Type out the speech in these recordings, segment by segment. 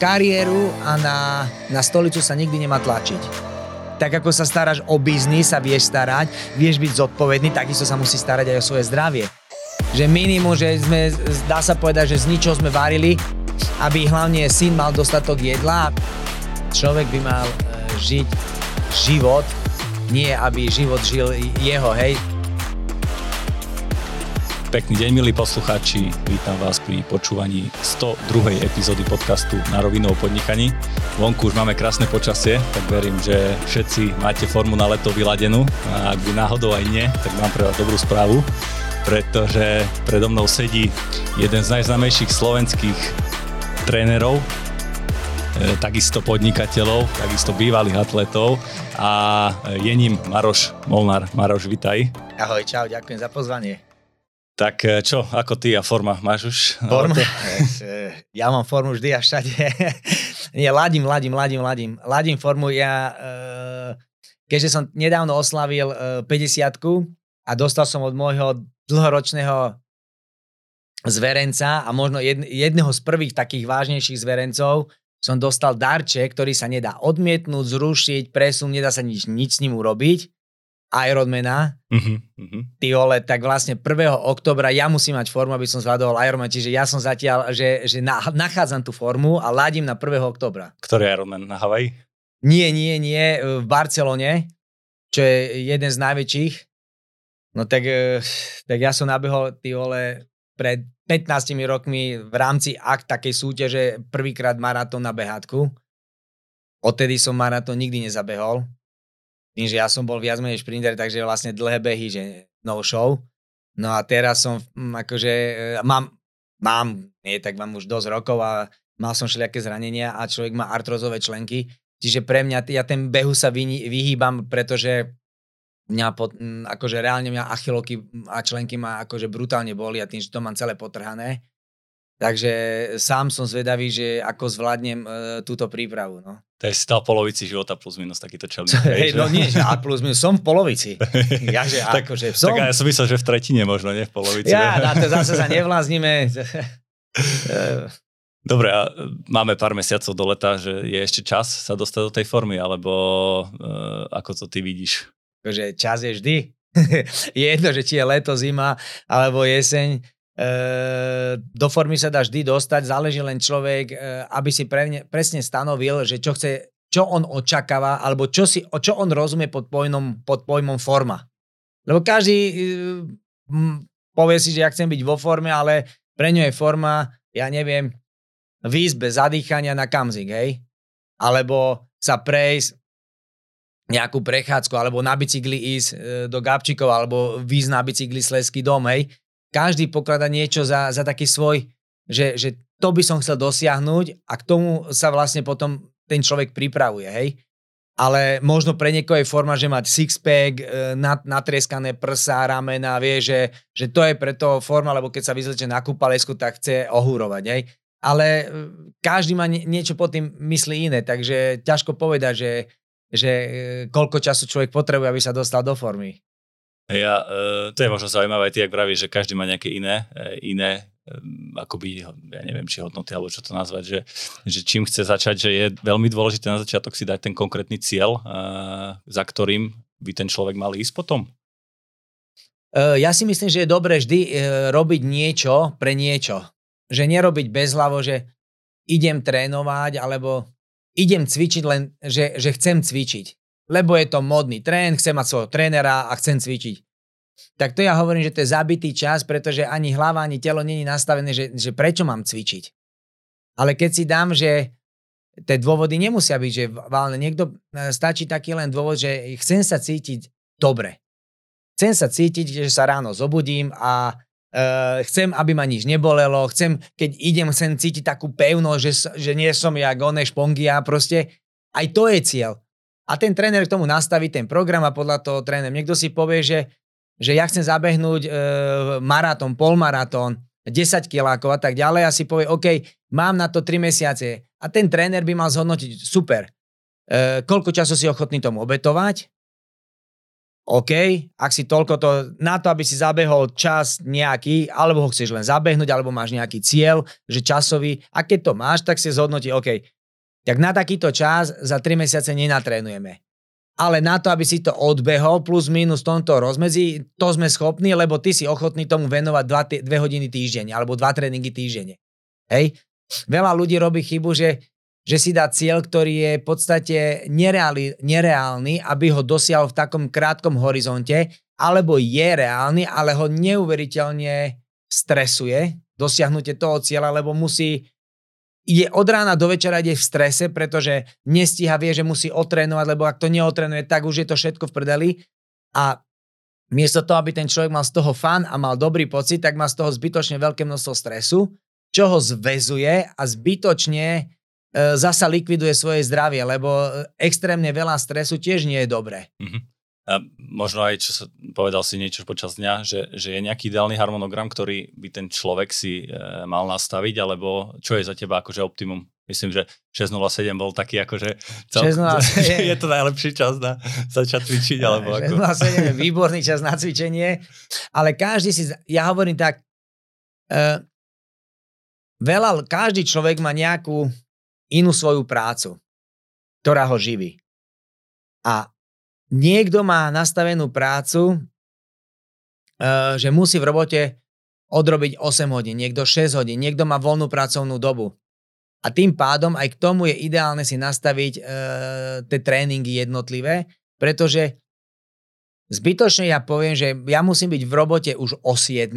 kariéru a na, na stolicu sa nikdy nemá tlačiť. Tak ako sa staráš o biznis, sa vieš starať, vieš byť zodpovedný, takisto sa musí starať aj o svoje zdravie. Že minimum, že sme, dá sa povedať, že z ničoho sme varili, aby hlavne syn mal dostatok jedla. Človek by mal e, žiť život, nie aby život žil jeho, hej. Pekný deň, milí poslucháči. Vítam vás pri počúvaní 102. epizódy podcastu Na rovinu o podnikaní. Vonku už máme krásne počasie, tak verím, že všetci máte formu na leto vyladenú. A ak by náhodou aj nie, tak mám pre vás dobrú správu, pretože predo mnou sedí jeden z najznámejších slovenských trénerov, e, takisto podnikateľov, takisto bývalých atletov a je ním Maroš Molnár. Maroš, vitaj. Ahoj, čau, ďakujem za pozvanie. Tak e, čo, ako ty a forma? Máš už? Forma? ja mám formu vždy a všade. Nie, ladím, ladím, ladím, ladím. Ladím formu. Ja, e, keďže som nedávno oslavil 50 a dostal som od môjho dlhoročného zverenca a možno jedného z prvých takých vážnejších zverencov som dostal darček, ktorý sa nedá odmietnúť, zrušiť, presun, nedá sa nič, nič s ním urobiť Ironmana, uh-huh, uh-huh. ty ole, tak vlastne 1. oktobra ja musím mať formu, aby som zvládol Ironman, čiže ja som zatiaľ, že, že na, nachádzam tú formu a ladím na 1. oktobra. Ktorý Ironman? Na Havaji? Nie, nie, nie, v Barcelone, čo je jeden z najväčších. No tak, eh, tak ja som nabehol, ty ole, pred 15 rokmi v rámci akt takej súťaže prvýkrát maratón na behátku. Odtedy som maratón nikdy nezabehol tým, že ja som bol viac menej šprinter, takže vlastne dlhé behy, že no show. No a teraz som hm, akože, e, mám, mám, nie tak mám už dosť rokov a mal som všelijaké zranenia a človek má artrozové členky, čiže pre mňa, ja ten behu sa vyhýbam, pretože mňa, pod, akože reálne mňa achiloky a členky ma akože brutálne boli a tým, že to mám celé potrhané. Takže sám som zvedavý, že ako zvládnem e, túto prípravu. No. To je stal polovici života plus minus takýto čelník. Hej, no nie, že a plus minus, som v polovici. Ja, že tak, akože som. Tak ja som myslel, že v tretine možno, nie v polovici. Ja, na to zase sa nevláznime. Dobre, a máme pár mesiacov do leta, že je ešte čas sa dostať do tej formy, alebo uh, ako to ty vidíš? Že čas je vždy. je jedno, že či je leto, zima, alebo jeseň do formy sa dá vždy dostať, záleží len človek, aby si pre, presne stanovil, že čo chce, čo on očakáva, alebo čo, si, čo on rozumie pod pojmom, pod pojmom forma. Lebo každý povie si, že ja chcem byť vo forme, ale pre ňo je forma, ja neviem, výjsť bez zadýchania na kamzik, hej? Alebo sa prejsť nejakú prechádzku, alebo na bicykli ísť e, do Gabčíkov, alebo výjsť na bicykli Sleský dom, hej? Každý poklada niečo za, za taký svoj, že, že to by som chcel dosiahnuť a k tomu sa vlastne potom ten človek pripravuje, hej. Ale možno pre niekoho je forma, že mať six-pack, e, natrieskané prsa, ramena, vie, že, že to je preto forma, lebo keď sa vyzleče na kúpalesku, tak chce ohúrovať, hej. Ale e, každý má niečo pod tým myslí iné, takže ťažko povedať, že, že e, koľko času človek potrebuje, aby sa dostal do formy. Ja, uh, to je možno zaujímavé, ty ak vravíš, že každý má nejaké iné, uh, iné um, akoby, ja neviem, či hodnoty, alebo čo to nazvať, že, že čím chce začať, že je veľmi dôležité na začiatok si dať ten konkrétny cieľ, za ktorým by ten človek mal ísť potom. Ja si myslím, že je dobré vždy robiť niečo pre niečo. Že nerobiť bezhlavo, že idem trénovať, alebo idem cvičiť len, že, že chcem cvičiť lebo je to modný trend, chcem mať svojho trénera a chcem cvičiť. Tak to ja hovorím, že to je zabitý čas, pretože ani hlava, ani telo není nastavené, že, že prečo mám cvičiť. Ale keď si dám, že tie dôvody nemusia byť, že válne, niekto e, stačí taký len dôvod, že chcem sa cítiť dobre. Chcem sa cítiť, že sa ráno zobudím a uh, chcem, aby ma nič nebolelo, chcem, keď idem, chcem cítiť takú pevnosť, že, že nie som jak oné špongia, proste aj to je cieľ. A ten tréner k tomu nastaví ten program a podľa toho tréner. Niekto si povie, že, že ja chcem zabehnúť e, maratón, polmaratón, 10 kilákov a tak ďalej a si povie, OK, mám na to 3 mesiace. A ten tréner by mal zhodnotiť, super, e, koľko času si ochotný tomu obetovať, OK, ak si toľko to, na to, aby si zabehol čas nejaký, alebo ho chceš len zabehnúť, alebo máš nejaký cieľ, že časový, a keď to máš, tak si zhodnotí, OK, tak na takýto čas za 3 mesiace nenatrénujeme. Ale na to, aby si to odbehol plus minus tomto rozmedzi, to sme schopní, lebo ty si ochotný tomu venovať 2, 2 hodiny týždeň alebo 2 tréningy týždenne. Hej? Veľa ľudí robí chybu, že že si dá cieľ, ktorý je v podstate nereálny, nereálny, aby ho dosiahol v takom krátkom horizonte, alebo je reálny, ale ho neuveriteľne stresuje dosiahnutie toho cieľa, lebo musí ide od rána do večera ide v strese, pretože nestíha, vie, že musí otrénovať, lebo ak to neotrénuje, tak už je to všetko v prdeli. A miesto toho, aby ten človek mal z toho fan a mal dobrý pocit, tak má z toho zbytočne veľké množstvo stresu, čo ho zväzuje a zbytočne E, zasa likviduje svoje zdravie, lebo extrémne veľa stresu tiež nie je dobré. Uh-huh. Možno aj, čo sa povedal si niečo počas dňa, že, že je nejaký ideálny harmonogram, ktorý by ten človek si e, mal nastaviť, alebo čo je za teba akože optimum? Myslím, že 6.07 bol taký akože... Cel... 6.07. je to najlepší čas na začať cvičiť, alebo ako... 6.07 je výborný čas na cvičenie, ale každý si... Ja hovorím tak, uh, veľa, každý človek má nejakú inú svoju prácu, ktorá ho živí. A niekto má nastavenú prácu, eh, že musí v robote odrobiť 8 hodín, niekto 6 hodín, niekto má voľnú pracovnú dobu. A tým pádom aj k tomu je ideálne si nastaviť e, tie tréningy jednotlivé, pretože zbytočne ja poviem, že ja musím byť v robote už o 7,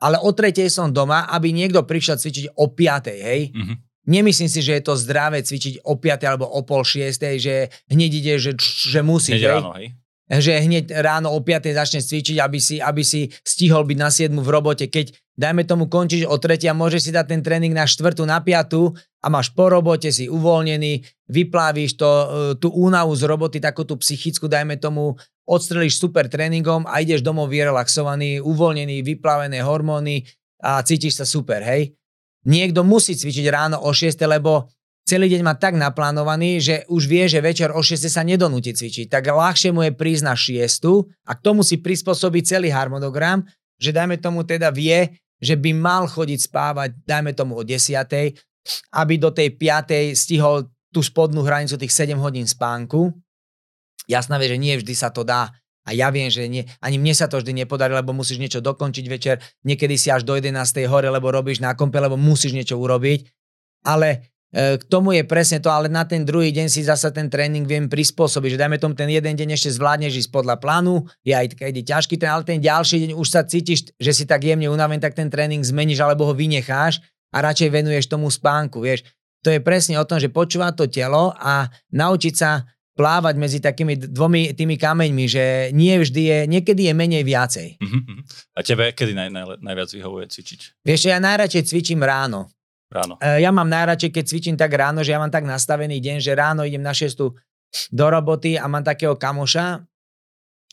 ale o 3 som doma, aby niekto prišiel cvičiť o 5, hej. Mm-hmm. Nemyslím si, že je to zdravé cvičiť o 5 alebo o pol 6, že hneď ide, že, že musí. Hneď ráno, hej? Že hneď ráno o 5 začne cvičiť, aby si, aby si stihol byť na 7 v robote. Keď dajme tomu končiť o 3 a môžeš si dať ten tréning na 4 na 5 a máš po robote, si uvoľnený, vyplávíš to, e, tú únavu z roboty, takú tú psychickú, dajme tomu, odstrelíš super tréningom a ideš domov vyrelaxovaný, uvoľnený, vyplavené hormóny a cítiš sa super, hej? Niekto musí cvičiť ráno o 6, lebo celý deň má tak naplánovaný, že už vie, že večer o 6 sa nedonúti cvičiť. Tak ľahšie mu je prísť na 6 a k tomu si prispôsobí celý harmonogram, že dajme tomu teda vie, že by mal chodiť spávať, dajme tomu o 10, aby do tej 5 stihol tú spodnú hranicu tých 7 hodín spánku. Jasná vie, že nie vždy sa to dá, a ja viem, že nie, ani mne sa to vždy nepodarí, lebo musíš niečo dokončiť večer, niekedy si až do 11. hore, lebo robíš na kompe, lebo musíš niečo urobiť. Ale e, k tomu je presne to, ale na ten druhý deň si zasa ten tréning viem prispôsobiť, že dajme tomu ten jeden deň ešte zvládneš ísť podľa plánu, je aj keď je ťažký ten, ale ten ďalší deň už sa cítiš, že si tak jemne unavený, tak ten tréning zmeníš alebo ho vynecháš a radšej venuješ tomu spánku, vieš. To je presne o tom, že počúva to telo a naučiť sa plávať medzi takými dvomi tými kameňmi, že nie vždy je, niekedy je menej viacej. Uh-huh. A tebe kedy naj, naj, najviac vyhovuje cvičiť? Vieš, ja najradšej cvičím ráno. Ráno. E, ja mám najradšej, keď cvičím tak ráno, že ja mám tak nastavený deň, že ráno idem na 6 do roboty a mám takého kamoša,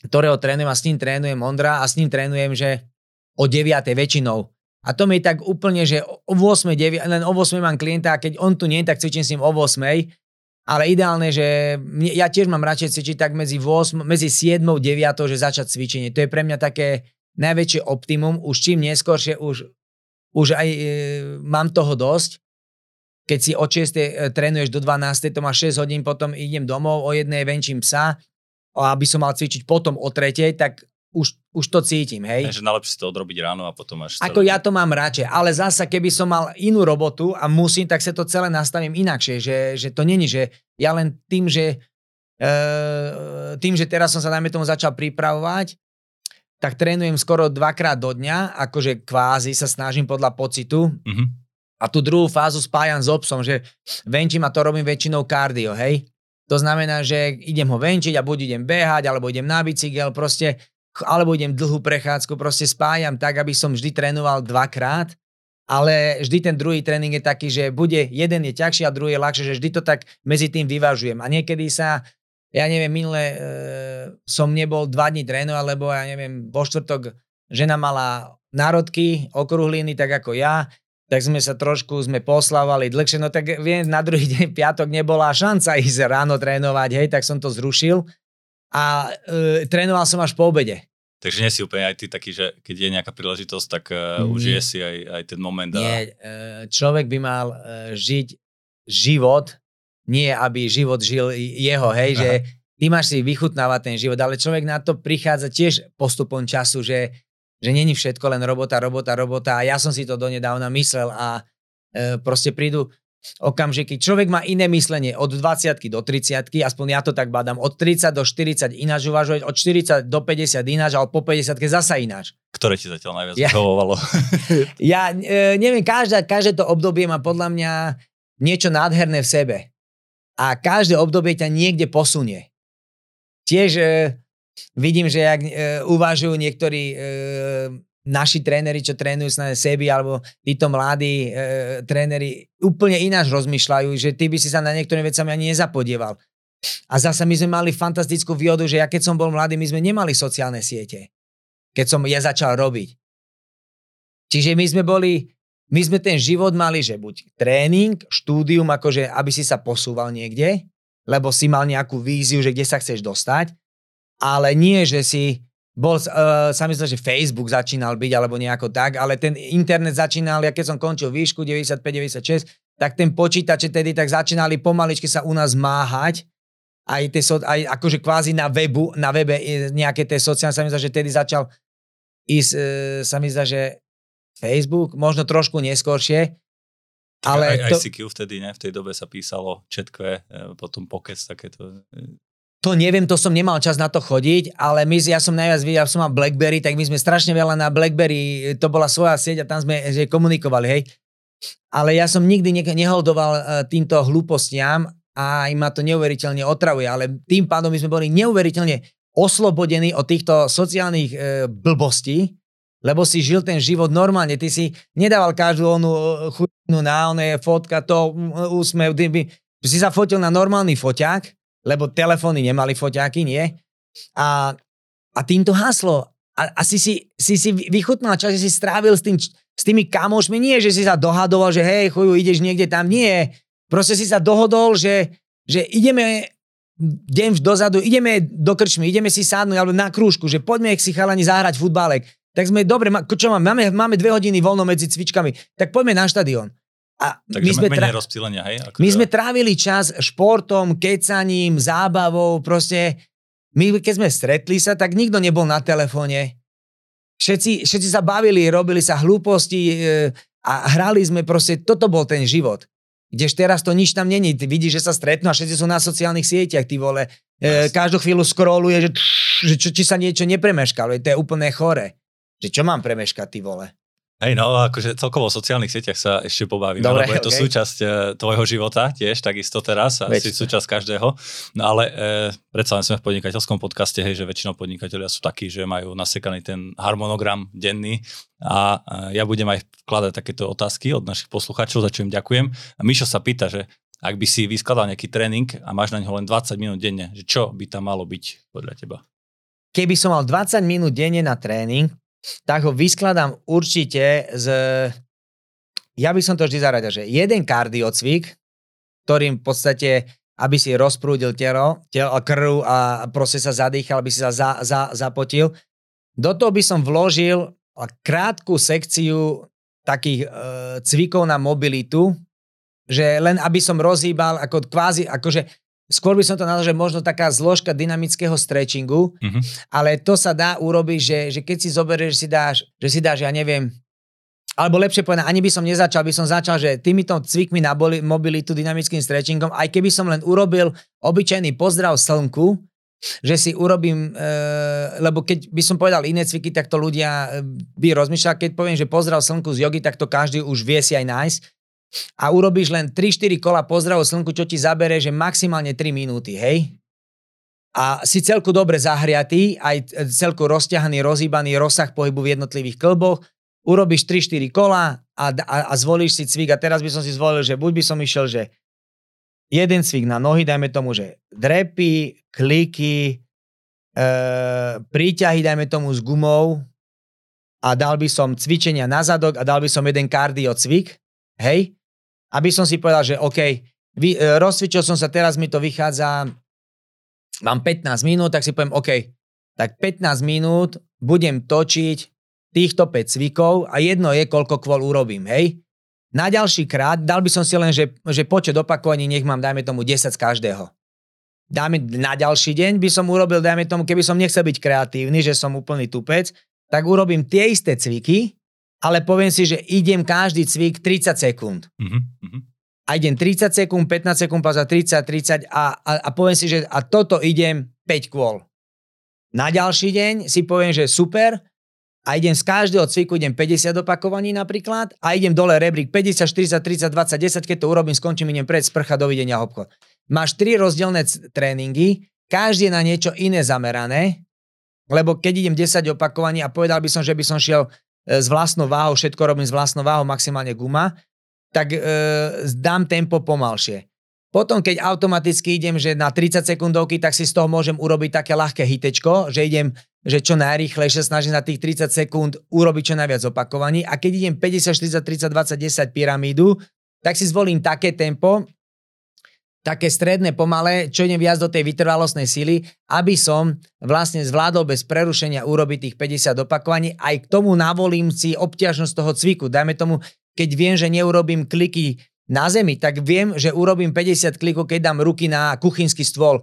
ktorého trénujem a s ním trénujem Ondra a s ním trénujem, že o 9 väčšinou. A to mi je tak úplne, že o 8, 9, len o 8 mám klienta a keď on tu nie, tak cvičím s ním o 8 ale ideálne, že ja tiež mám radšej cvičiť tak medzi, 8, medzi 7 9, že začať cvičenie. To je pre mňa také najväčšie optimum. Už čím neskôršie, už, už aj e, mám toho dosť. Keď si od 6 e, trénuješ do 12, to máš 6 hodín, potom idem domov, o jednej venčím psa, a aby som mal cvičiť potom o tretej, tak už, už to cítim, hej. Takže najlepšie si to odrobiť ráno a potom až... Ako ja to mám radšej, ale zasa keby som mal inú robotu a musím, tak sa to celé nastavím inakšie, že, že to není, že ja len tým, že e, tým, že teraz som sa najmä tomu začal pripravovať, tak trénujem skoro dvakrát do dňa, akože kvázi sa snažím podľa pocitu. Mm-hmm. A tú druhú fázu spájam s obsom, že venčím a to robím väčšinou kardio, hej. To znamená, že idem ho venčiť a buď idem behať, alebo idem na bicykel, proste alebo idem dlhú prechádzku, proste spájam tak, aby som vždy trénoval dvakrát, ale vždy ten druhý tréning je taký, že bude jeden je ťažší a druhý je ľahšie, že vždy to tak medzi tým vyvažujem. A niekedy sa, ja neviem, minule e, som nebol dva dní trénovať, lebo ja neviem, vo štvrtok žena mala národky, okruhliny, tak ako ja, tak sme sa trošku, sme poslavali dlhšie, no tak viem, na druhý deň, piatok nebola šanca ísť ráno trénovať, hej, tak som to zrušil a e, trénoval som až po obede. Takže nie si úplne aj ty taký, že keď je nejaká príležitosť, tak uh, užije si aj, aj ten moment. A... Nie, e, človek by mal uh, žiť život, nie aby život žil jeho, hej, Aha. že ty máš si vychutnávať ten život, ale človek na to prichádza tiež postupom času, že, že není všetko len robota, robota, robota a ja som si to donedávna myslel a uh, proste prídu okamžiky. Človek má iné myslenie od 20 do 30, aspoň ja to tak badám, od 30 do 40 ináč uvažovať, od 40 do 50 ináč, ale po 50 zasa ináč. Ktoré ti zatiaľ najviac ja, vyhovovalo? ja e, neviem, každá, každé to obdobie má podľa mňa niečo nádherné v sebe. A každé obdobie ťa niekde posunie. Tiež e, vidím, že ak e, uvažujú niektorí e, naši tréneri, čo trénujú na sebi, alebo títo mladí e, tréneri úplne ináč rozmýšľajú, že ty by si sa na niektoré vecami ani nezapodieval. A zase my sme mali fantastickú výhodu, že ja keď som bol mladý, my sme nemali sociálne siete. Keď som ja začal robiť. Čiže my sme boli, my sme ten život mali, že buď tréning, štúdium, akože aby si sa posúval niekde, lebo si mal nejakú víziu, že kde sa chceš dostať, ale nie, že si bol, uh, sa myslím, že Facebook začínal byť alebo nejako tak, ale ten internet začínal, ja keď som končil výšku 95-96, tak ten počítače tedy tak začínali pomaličky sa u nás máhať, aj, tie, so, aj akože kvázi na webu, na webe nejaké tie sociálne, sa mi zdá, že tedy začal ísť, uh, sa mi zdá, že Facebook, možno trošku neskôršie, ale aj, to... ICQ vtedy, ne? V tej dobe sa písalo četkve, e, potom pokec, takéto. To neviem, to som nemal čas na to chodiť, ale my, ja som najviac videl, som mal Blackberry, tak my sme strašne veľa na Blackberry, to bola svoja sieť a tam sme že komunikovali, hej. Ale ja som nikdy ne, neholdoval uh, týmto hlúpostiam a im ma to neuveriteľne otravuje, ale tým pádom my sme boli neuveriteľne oslobodení od týchto sociálnych uh, blbostí, lebo si žil ten život normálne. Ty si nedával každú onú e, chudnú na oné fotka, to úsmev, ty si sa fotil na normálny foťák, lebo telefóny nemali foťáky, nie? A, a tým to haslo. A, a si, si, si, vychutnal čas, že si strávil s, tým, s tými kamošmi, nie, že si sa dohadoval, že hej, chuju, ideš niekde tam, nie. Proste si sa dohodol, že, že ideme deň dozadu, ideme do krčmy, ideme si sadnúť alebo na krúžku, že poďme si chalani zahrať futbalek. Tak sme, dobre, čo máme, máme dve hodiny voľno medzi cvičkami, tak poďme na štadión. A Takže my sme, tra... hej? Ako my sme trávili čas športom, kecaním, zábavou, proste my keď sme stretli sa, tak nikto nebol na telefóne. Všetci, všetci sa bavili, robili sa hlúposti e, a hrali sme proste, toto bol ten život. Kdež teraz to nič tam není. Ty vidíš, že sa stretnú a všetci sú na sociálnych sieťach, ty vole. E, každú chvíľu scrolluje, že, že či sa niečo nepremeškalo. To je úplne chore. Že čo mám premeškať, ty vole? Hej, no akože celkovo v sociálnych sieťach sa ešte pobavíme, Dobre, lebo je to okay. súčasť e, tvojho života tiež, takisto teraz, a si súčasť každého. No ale e, predsa len sme v podnikateľskom podcaste, hej, že väčšinou podnikatelia sú takí, že majú nasekaný ten harmonogram denný a e, ja budem aj vkladať takéto otázky od našich poslucháčov, za čo im ďakujem. A Mišo sa pýta, že ak by si vyskladal nejaký tréning a máš na neho len 20 minút denne, že čo by tam malo byť podľa teba? Keby som mal 20 minút denne na tréning, tak ho vyskladám určite z... Ja by som to vždy zaradil, že jeden kardiocvik, ktorým v podstate, aby si rozprúdil telo, telo krv a proste sa zadýchal, aby si sa za, za, zapotil. Do toho by som vložil krátku sekciu takých e, cvikov na mobilitu, že len aby som rozhýbal ako kvázi, akože Skôr by som to nazval, že možno taká zložka dynamického stretchingu, mm-hmm. ale to sa dá urobiť, že, že keď si zoberieš, že si dáš, že si dáš, ja neviem, alebo lepšie povedané, ani by som nezačal, by som začal, že týmito cvikmi na mobilitu, dynamickým stretchingom, aj keby som len urobil obyčajný pozdrav slnku, že si urobím, e, lebo keď by som povedal iné cviky, tak to ľudia e, by rozmýšľali, keď poviem, že pozdrav slnku z jogy, tak to každý už vie si aj nájsť a urobíš len 3-4 kola pozdravu slnku, čo ti zabere, že maximálne 3 minúty, hej? A si celku dobre zahriatý, aj celku rozťahaný, rozhýbaný rozsah pohybu v jednotlivých klboch, urobíš 3-4 kola a, a, a zvolíš si cvik. A teraz by som si zvolil, že buď by som išiel, že jeden cvik na nohy, dajme tomu, že drepy, kliky, e, príťahy, dajme tomu s gumou a dal by som cvičenia na zadok a dal by som jeden kardio cvik, hej? Aby som si povedal, že OK, vy, e, rozcvičil som sa, teraz mi to vychádza mám 15 minút, tak si poviem, OK, tak 15 minút budem točiť týchto 5 cvikov a jedno je, koľko kvôl urobím, hej. Na ďalší krát dal by som si len, že, že počet opakovaní nech mám, dajme tomu, 10 z každého. Dáme, na ďalší deň by som urobil, dajme tomu, keby som nechcel byť kreatívny, že som úplný tupec, tak urobím tie isté cviky, ale poviem si, že idem každý cvik 30 sekúnd. Uh-huh. A idem 30 sekúnd, 15 sekúnd, pauza 30, 30 a, a, a poviem si, že a toto idem 5 kôl. Na ďalší deň si poviem, že super, a idem z každého cviku, idem 50 opakovaní napríklad a idem dole rebrík 50, 40, 30, 20, 10, keď to urobím, skončím, idem pred sprcha, dovidenia obchod. Máš tri rozdielne tréningy, každý je na niečo iné zamerané, lebo keď idem 10 opakovaní a povedal by som, že by som šiel s vlastnou váhou, všetko robím s vlastnou váhou, maximálne guma, tak e, dám tempo pomalšie. Potom, keď automaticky idem, že na 30 sekundovky, tak si z toho môžem urobiť také ľahké hitečko, že idem, že čo najrýchlejšie snažím na tých 30 sekúnd urobiť čo najviac opakovaní. A keď idem 50, 40, 30, 20, 10 pyramídu, tak si zvolím také tempo, také stredné, pomalé, čo idem viac do tej vytrvalostnej sily, aby som vlastne zvládol bez prerušenia urobiť tých 50 opakovaní. Aj k tomu navolím si obťažnosť toho cviku. Dajme tomu, keď viem, že neurobím kliky na zemi, tak viem, že urobím 50 klikov, keď dám ruky na kuchynský stôl.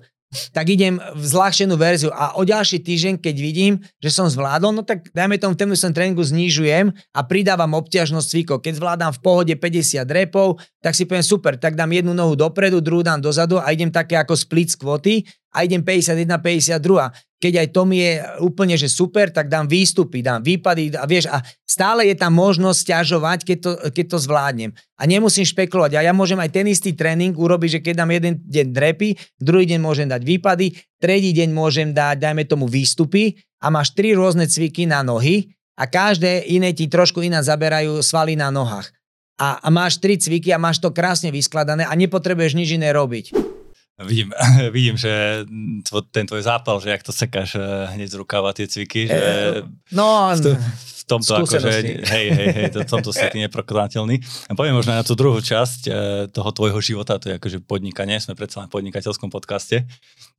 Tak idem v zľahšenú verziu a o ďalší týždeň, keď vidím, že som zvládol, no tak dajme tomu v temnostnom tréningu znižujem a pridávam obťažnosť cvikov. Keď zvládam v pohode 50 repov, tak si poviem super, tak dám jednu nohu dopredu, druhú dám dozadu a idem také ako split squaty a idem 51, 52 keď aj to mi je úplne, že super, tak dám výstupy, dám výpady a vieš, a stále je tam možnosť ťažovať, keď to, keď to zvládnem. A nemusím špekulovať. A ja môžem aj ten istý tréning urobiť, že keď dám jeden deň drepy, druhý deň môžem dať výpady, tretí deň môžem dať, dajme tomu, výstupy a máš tri rôzne cviky na nohy a každé iné ti trošku iná zaberajú svaly na nohách. A, a máš tri cviky a máš to krásne vyskladané a nepotrebuješ nič iné robiť. Vidím, vidím, že tvo, ten tvoj zápal, že jak to sekáš eh, hneď z rukáva tie cviky, že eh, no, v, v tomto akože, hej, hej, hej, to, v tomto si ty neprokonateľný. A poviem možno na tú druhú časť eh, toho tvojho života, to je akože podnikanie, sme predsa na podnikateľskom podcaste.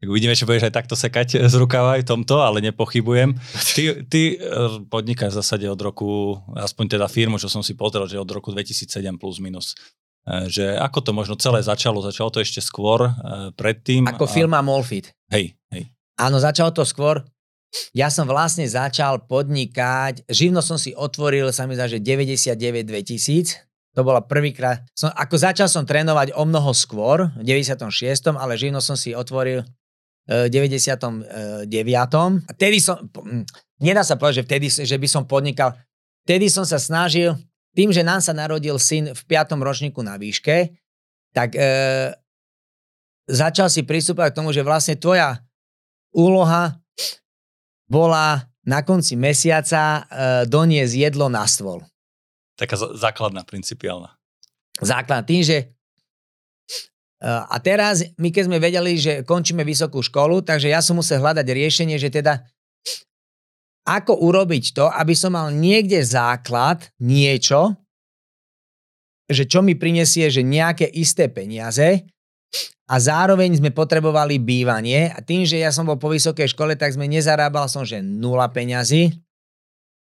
Tak uvidíme, či budeš aj takto sekať z rukáva aj tomto, ale nepochybujem. Ty, ty podnikáš v zásade od roku, aspoň teda firmu, čo som si pozrel, že od roku 2007 plus minus. E, že ako to možno celé začalo? Začalo to ešte skôr, e, predtým. Ako a... firma Molfit. Hej, hej. Áno, začalo to skôr. Ja som vlastne začal podnikať, živno som si otvoril, sa mi zdá, že 99-2000, to bola prvýkrát. Som, ako začal som trénovať o mnoho skôr, v 96., ale živno som si otvoril v 99. A tedy som, nedá sa povedať, že vtedy, že by som podnikal, vtedy som sa snažil tým, že nám sa narodil syn v 5. ročníku na výške, tak e, začal si pristúpať k tomu, že vlastne tvoja úloha bola na konci mesiaca e, doniesť jedlo na stôl. Taká základná, principiálna. Základná. Tým, že e, a teraz, my keď sme vedeli, že končíme vysokú školu, takže ja som musel hľadať riešenie, že teda ako urobiť to, aby som mal niekde základ, niečo, že čo mi prinesie, že nejaké isté peniaze a zároveň sme potrebovali bývanie a tým, že ja som bol po vysokej škole, tak sme nezarábal som, že nula peňazí.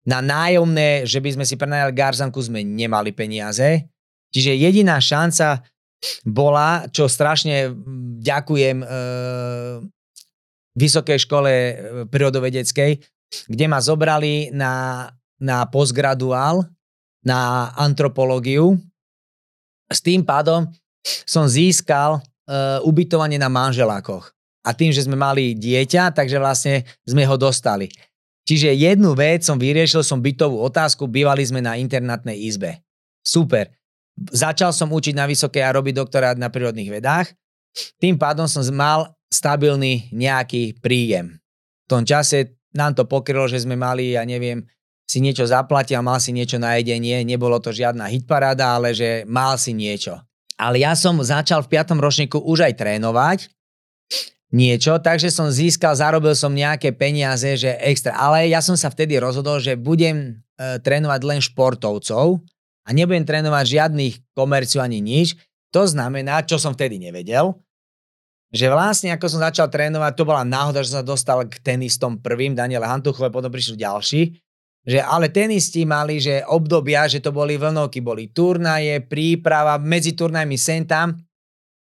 Na nájomné, že by sme si prenajali garzanku, sme nemali peniaze. Čiže jediná šanca bola, čo strašne ďakujem e, Vysokej škole e, prírodovedeckej, kde ma zobrali na, na postgraduál, na antropológiu. S tým pádom som získal uh, ubytovanie na manželákoch. A tým, že sme mali dieťa, takže vlastne sme ho dostali. Čiže jednu vec som vyriešil, som bytovú otázku, bývali sme na internátnej izbe. Super. Začal som učiť na vysokej a robiť doktorát na prírodných vedách. Tým pádom som mal stabilný nejaký príjem. V tom čase nám to pokrylo, že sme mali, ja neviem, si niečo zaplatiť a mal si niečo na jedenie. Nebolo to žiadna hitparáda, ale že mal si niečo. Ale ja som začal v 5. ročníku už aj trénovať niečo, takže som získal, zarobil som nejaké peniaze, že extra. Ale ja som sa vtedy rozhodol, že budem e, trénovať len športovcov a nebudem trénovať žiadnych komerciu ani nič. To znamená, čo som vtedy nevedel, že vlastne ako som začal trénovať, to bola náhoda, že sa dostal k tenistom prvým, Daniel Hantuchové, potom prišli ďalší, že ale tenisti mali, že obdobia, že to boli vlnovky, boli turnaje, príprava, medzi turnajmi sem tam,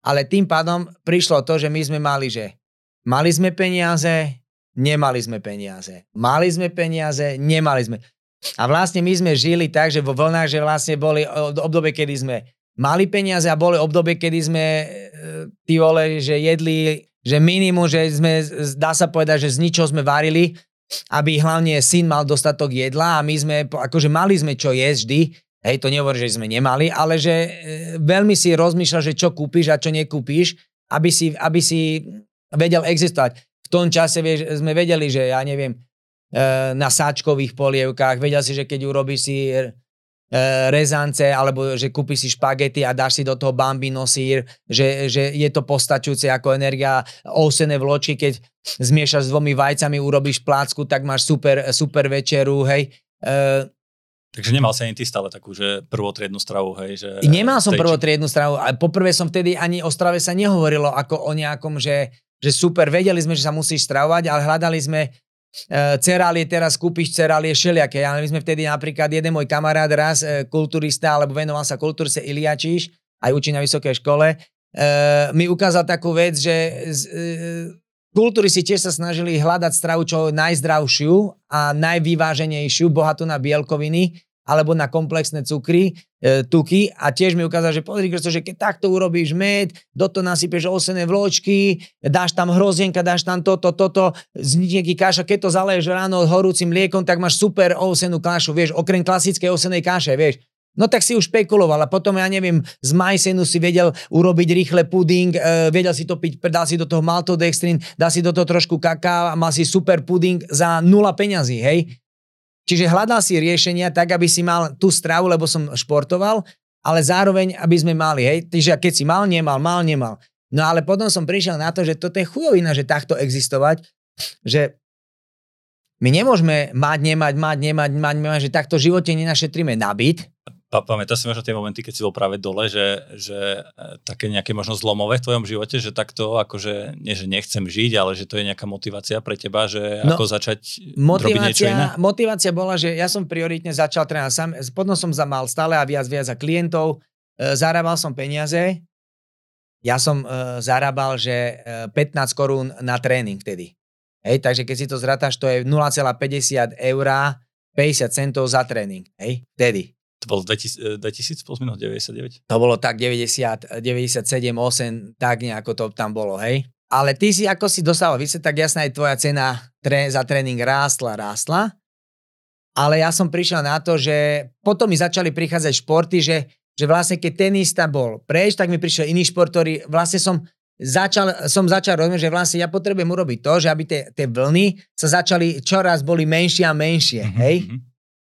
ale tým pádom prišlo to, že my sme mali, že mali sme peniaze, nemali sme peniaze. Mali sme peniaze, nemali sme. A vlastne my sme žili tak, že vo vlnách, že vlastne boli obdobie, kedy sme mali peniaze a boli obdobie, kedy sme, e, ty vole, že jedli, že minimum, že sme, dá sa povedať, že z ničoho sme varili, aby hlavne syn mal dostatok jedla a my sme, akože mali sme čo jesť vždy, hej, to nehovorí, že sme nemali, ale že e, veľmi si rozmýšľal, že čo kúpiš a čo nekúpiš, aby si, aby si vedel existovať. V tom čase vieš, sme vedeli, že ja neviem, e, na sáčkových polievkách, vedel si, že keď urobíš si rezance, alebo že kúpiš si špagety a dáš si do toho bambino sír, že, že je to postačujúce ako energia. Ousené vločky, keď zmiešaš s dvomi vajcami, urobíš plácku, tak máš super, super večeru, hej. E, Takže nemal si ani ty stále takú, že prvotriednú stravu, hej? Že Nemal som prvotriednú stravu, ale poprvé som vtedy ani o strave sa nehovorilo ako o nejakom, že, že super, vedeli sme, že sa musíš stravovať, ale hľadali sme E, cerálie teraz kúpiš cerálie všelijaké. Ja, my sme vtedy napríklad, jeden môj kamarát raz, e, kulturista, alebo venoval sa kultúrce Iliačiš, aj učí na vysokej škole, e, mi ukázal takú vec, že kultúry si tiež sa snažili hľadať stravu čo najzdravšiu a najvyváženejšiu, bohatú na bielkoviny, alebo na komplexné cukry, e, tuky a tiež mi ukázal, že pozri, že keď takto urobíš med, do toho nasypeš osené vločky, dáš tam hrozienka, dáš tam toto, toto, zničeky kaša, keď to zaleješ ráno horúcim mliekom, tak máš super osenú kašu, vieš, okrem klasickej osenej kaše, vieš. No tak si už špekuloval a potom, ja neviem, z majsenu si vedel urobiť rýchle puding, e, vedel si to piť, dal si do toho maltodextrin, dal si do toho trošku kaká a mal si super puding za nula peňazí, hej. Čiže hľadal si riešenia tak, aby si mal tú stravu, lebo som športoval, ale zároveň, aby sme mali, hej, čiže keď si mal, nemal, mal, nemal. No ale potom som prišiel na to, že toto je chujovina, že takto existovať, že my nemôžeme mať, nemať, mať, nemať, mať, nemať, že takto v živote nenašetríme na byt, pamätáš si možno tie momenty, keď si bol práve dole, že, že e, také nejaké možno zlomové v tvojom živote, že takto akože, nie že nechcem žiť, ale že to je nejaká motivácia pre teba, že no, ako začať motivácia, robiť niečo iné? Motivácia bola, že ja som prioritne začal trénovať sám, potom som zamal stále a viac, viac za klientov, e, zarábal som peniaze, ja som e, zarábal, že e, 15 korún na tréning vtedy. Hej, takže keď si to zratáš, to je 0,50 eur 50 centov za tréning. Hej, vtedy. To bolo 2000, 2000 plus minus 99? To bolo tak 90, 97, 8, tak nejako to tam bolo, hej. Ale ty si, ako si dostal vysvet, tak jasná je tvoja cena tre, za tréning rástla, rástla. Ale ja som prišiel na to, že potom mi začali prichádzať športy, že, že vlastne keď tenista bol preč, tak mi prišiel iný šport, ktorý vlastne som začal, som začal rozumieť, že vlastne ja potrebujem urobiť to, že aby tie, tie vlny sa začali čoraz boli menšie a menšie, mm-hmm. hej. Mhm.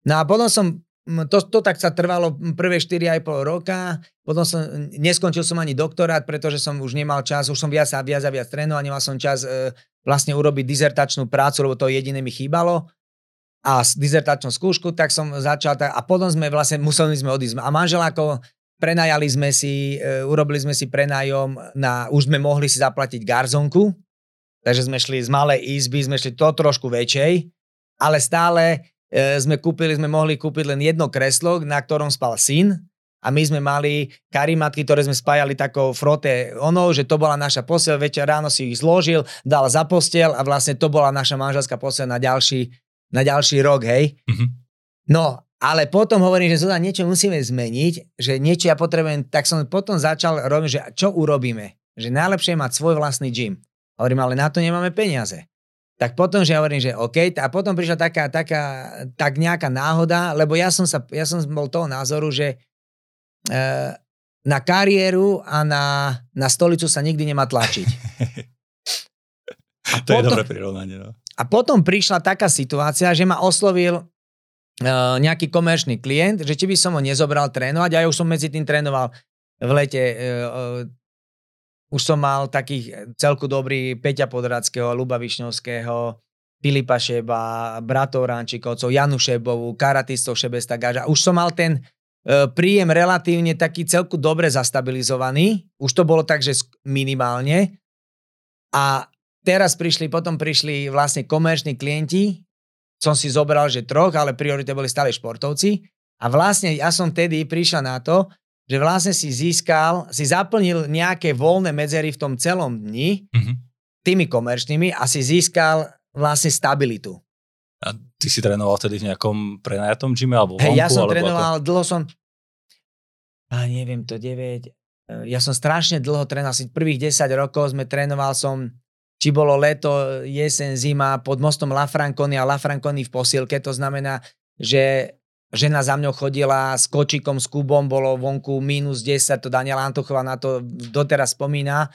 No a potom som to, to tak sa trvalo prvé 4,5 roka, potom som, neskončil som ani doktorát, pretože som už nemal čas, už som viac a viac a viac trénoval, nemal som čas e, vlastne urobiť dizertačnú prácu, lebo to jediné mi chýbalo. A dizertačnú skúšku, tak som začal, tak, a potom sme vlastne, museli sme odísť. A manžel ako prenajali sme si, e, urobili sme si prenájom na, už sme mohli si zaplatiť garzonku, takže sme šli z malej izby, sme šli to trošku väčšej, ale stále sme kúpili, sme mohli kúpiť len jedno kreslo, na ktorom spal syn a my sme mali karimatky, ktoré sme spájali takou frote onou, že to bola naša posel, večer ráno si ich zložil, dal za postel a vlastne to bola naša manželská posel na ďalší, na ďalší rok, hej. Mm-hmm. No, ale potom hovorím, že Zuzana, niečo musíme zmeniť, že niečo ja potrebujem, tak som potom začal robiť, že čo urobíme? Že najlepšie je mať svoj vlastný gym. Hovorím, ale na to nemáme peniaze. Tak potom, že hovorím, že OK, a potom prišla taká, taká, tak nejaká náhoda, lebo ja som, sa, ja som bol toho názoru, že e, na kariéru a na, na stolicu sa nikdy nemá tlačiť. A to potom, je dobré prirovnanie. No. A potom prišla taká situácia, že ma oslovil uh, nejaký komerčný klient, že či by som ho nezobral trénovať, a ja už som medzi tým trénoval v lete uh, už som mal takých eh, celku dobrý Peťa Podradského, Luba Višňovského, Filipa Šeba, bratov Rančikovcov, Janu Šebovú, karatistov Šebesta Gaža. Už som mal ten e, príjem relatívne taký celku dobre zastabilizovaný. Už to bolo tak, že minimálne. A teraz prišli, potom prišli vlastne komerční klienti, som si zobral, že troch, ale priorite boli stále športovci. A vlastne ja som vtedy prišiel na to, že vlastne si získal, si zaplnil nejaké voľné medzery v tom celom dni mm-hmm. tými komerčnými a si získal vlastne stabilitu. A ty si trénoval vtedy v nejakom prenajatom gyme alebo hey, vonku, ja som trénoval, ako? dlho som, a neviem, to 9, ja som strašne dlho trénoval, asi prvých 10 rokov sme trénoval som či bolo leto, jesen, zima, pod mostom La Franconi a La Franconi v posilke, to znamená, že žena za mňou chodila s kočikom, s kubom, bolo vonku minus 10, to Daniela Antochová na to doteraz spomína,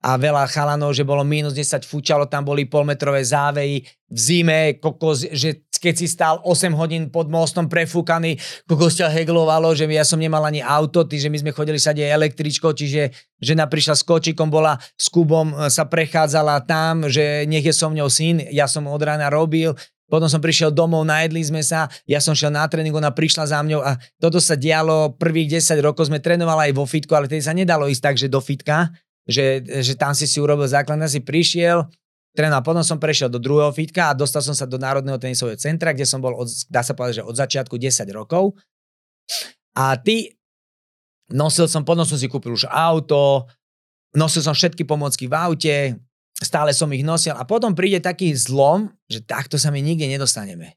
a veľa chalanov, že bolo minus 10, fúčalo, tam boli polmetrové záveji v zime, kokos, že keď si stál 8 hodín pod mostom prefúkaný, kokos ťa heglovalo, že ja som nemal ani auto, tí, že my sme chodili sa električko, čiže žena prišla s kočikom, bola s Kubom, e, sa prechádzala tam, že nech je so mňou syn, ja som od rána robil, potom som prišiel domov, najedli sme sa, ja som šiel na tréning, ona prišla za mňou a toto sa dialo prvých 10 rokov, sme trénovali aj vo fitku, ale tedy sa nedalo ísť tak, že do fitka, že, že tam si si urobil základná, si prišiel, trénoval, potom som prešiel do druhého fitka a dostal som sa do Národného tenisového centra, kde som bol, od, dá sa povedať, že od začiatku 10 rokov. A ty, nosil som, potom som si kúpil už auto, nosil som všetky pomocky v aute, stále som ich nosil a potom príde taký zlom, že takto sa my nikde nedostaneme.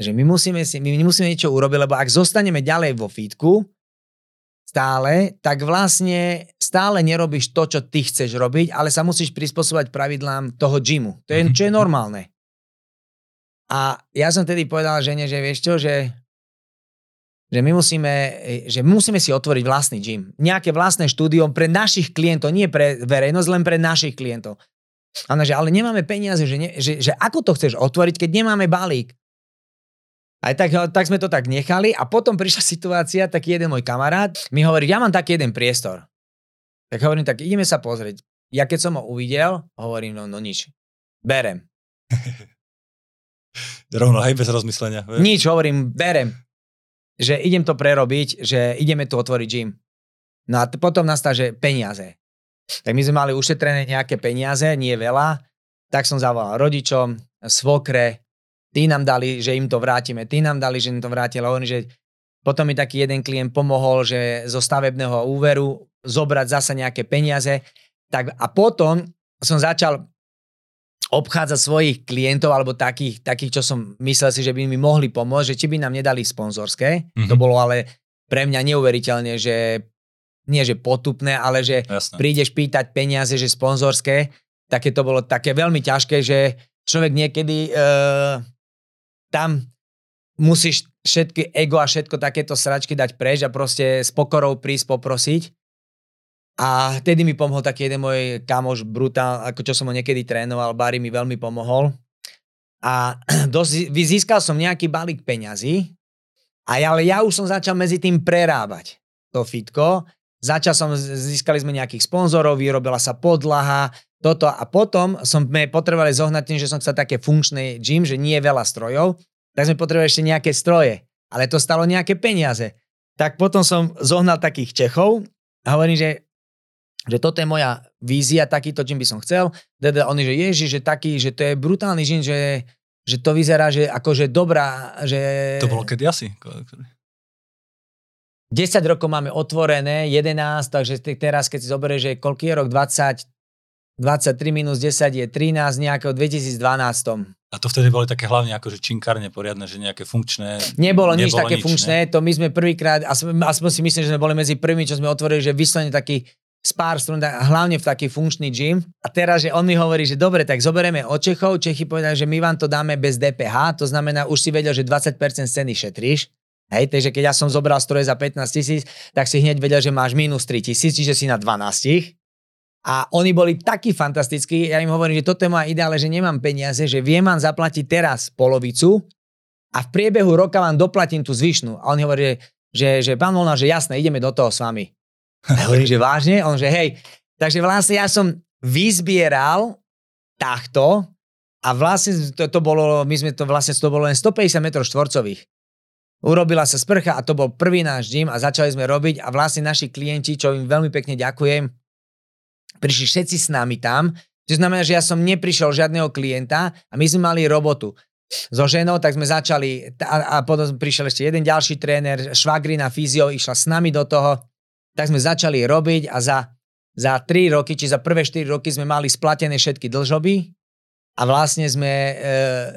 Že my musíme, si, my musíme niečo urobiť, lebo ak zostaneme ďalej vo fitku, stále, tak vlastne stále nerobíš to, čo ty chceš robiť, ale sa musíš prispôsobať pravidlám toho gymu. To je, mhm. čo je normálne. A ja som tedy povedal žene, že vieš čo, že, že my musíme, že my musíme si otvoriť vlastný gym. Nejaké vlastné štúdium pre našich klientov, nie pre verejnosť, len pre našich klientov. Ano, že ale nemáme peniaze, že, ne, že, že ako to chceš otvoriť, keď nemáme balík. Aj tak, tak sme to tak nechali a potom prišla situácia, taký jeden môj kamarát mi hovorí, ja mám taký jeden priestor. Tak hovorím, tak ideme sa pozrieť. Ja keď som ho uvidel, hovorím, no, no nič. Berem. Rovno, hej, bez rozmyslenia. Vieš? Nič, hovorím, berem. Že idem to prerobiť, že ideme tu otvoriť gym. No a t- potom nastal, že peniaze. Tak my sme mali ušetrené nejaké peniaze, nie veľa. Tak som zavolal rodičom, svokre, tí nám dali, že im to vrátime, tí nám dali, že im to vrátili. Oni, že potom mi taký jeden klient pomohol, že zo stavebného úveru zobrať zasa nejaké peniaze. Tak, a potom som začal obchádzať svojich klientov alebo takých, takých, čo som myslel si, že by mi mohli pomôcť, že či by nám nedali sponzorské. Mm-hmm. To bolo ale pre mňa neuveriteľne, že nie že potupné, ale že Jasne. prídeš pýtať peniaze, že sponzorské, také to bolo také veľmi ťažké, že človek niekedy uh, tam musíš všetky ego a všetko takéto sračky dať preč a proste s pokorou prísť poprosiť. A vtedy mi pomohol taký jeden môj kamoš, brutál, ako čo som ho niekedy trénoval, Barry mi veľmi pomohol. A dosť, získal som nejaký balík peňazí, a ja, ale ja už som začal medzi tým prerábať to fitko. Začal som, získali sme nejakých sponzorov, vyrobila sa podlaha, toto a potom sme potrebovali zohnať tým, že som chcel také funkčné gym, že nie je veľa strojov, tak sme potrebovali ešte nejaké stroje, ale to stalo nejaké peniaze. Tak potom som zohnal takých Čechov a hovorím, že, že toto je moja vízia, takýto gym by som chcel. Dede, oni, že ježi, že taký, že to je brutálny gym, že, že to vyzerá, že akože dobrá, že... To bolo kedy asi? 10 rokov máme otvorené, 11, takže teraz, keď si zoberieš, že koľký je rok, 20, 23 minus 10 je 13 nejakého 2012. A to vtedy boli také hlavne akože činkárne poriadne, že nejaké funkčné... Nebolo, nebolo nič také nič, funkčné, ne? to my sme prvýkrát, aspoň si myslím, že sme boli medzi prvými, čo sme otvorili, že vyslovene taký spár strun, hlavne v taký funkčný gym. A teraz, že on mi hovorí, že dobre, tak zoberieme od Čechov, Čechy povedali, že my vám to dáme bez DPH, to znamená, už si vedel, že 20% ceny šetríš, Hej, takže keď ja som zobral stroje za 15 tisíc, tak si hneď vedel, že máš minus 3 tisíc, čiže si na 12. A oni boli takí fantastickí, ja im hovorím, že toto je moja ideále, že nemám peniaze, že viem vám zaplatiť teraz polovicu a v priebehu roka vám doplatím tú zvyšnú. A on hovorí, že, že pán Molnár, že jasné, ideme do toho s vami. A hovorím, že vážne? On že hej. Takže vlastne ja som vyzbieral takto a vlastne to, to bolo, my sme to vlastne, to bolo len 150 m štvorcových. Urobila sa sprcha a to bol prvý náš gym a začali sme robiť a vlastne naši klienti, čo im veľmi pekne ďakujem, prišli všetci s nami tam, to znamená, že ja som neprišiel žiadneho klienta a my sme mali robotu so ženou, tak sme začali a, a potom prišiel ešte jeden ďalší tréner, švagrina, fyzio, išla s nami do toho, tak sme začali robiť a za, za 3 roky, či za prvé 4 roky sme mali splatené všetky dlžoby a vlastne sme e,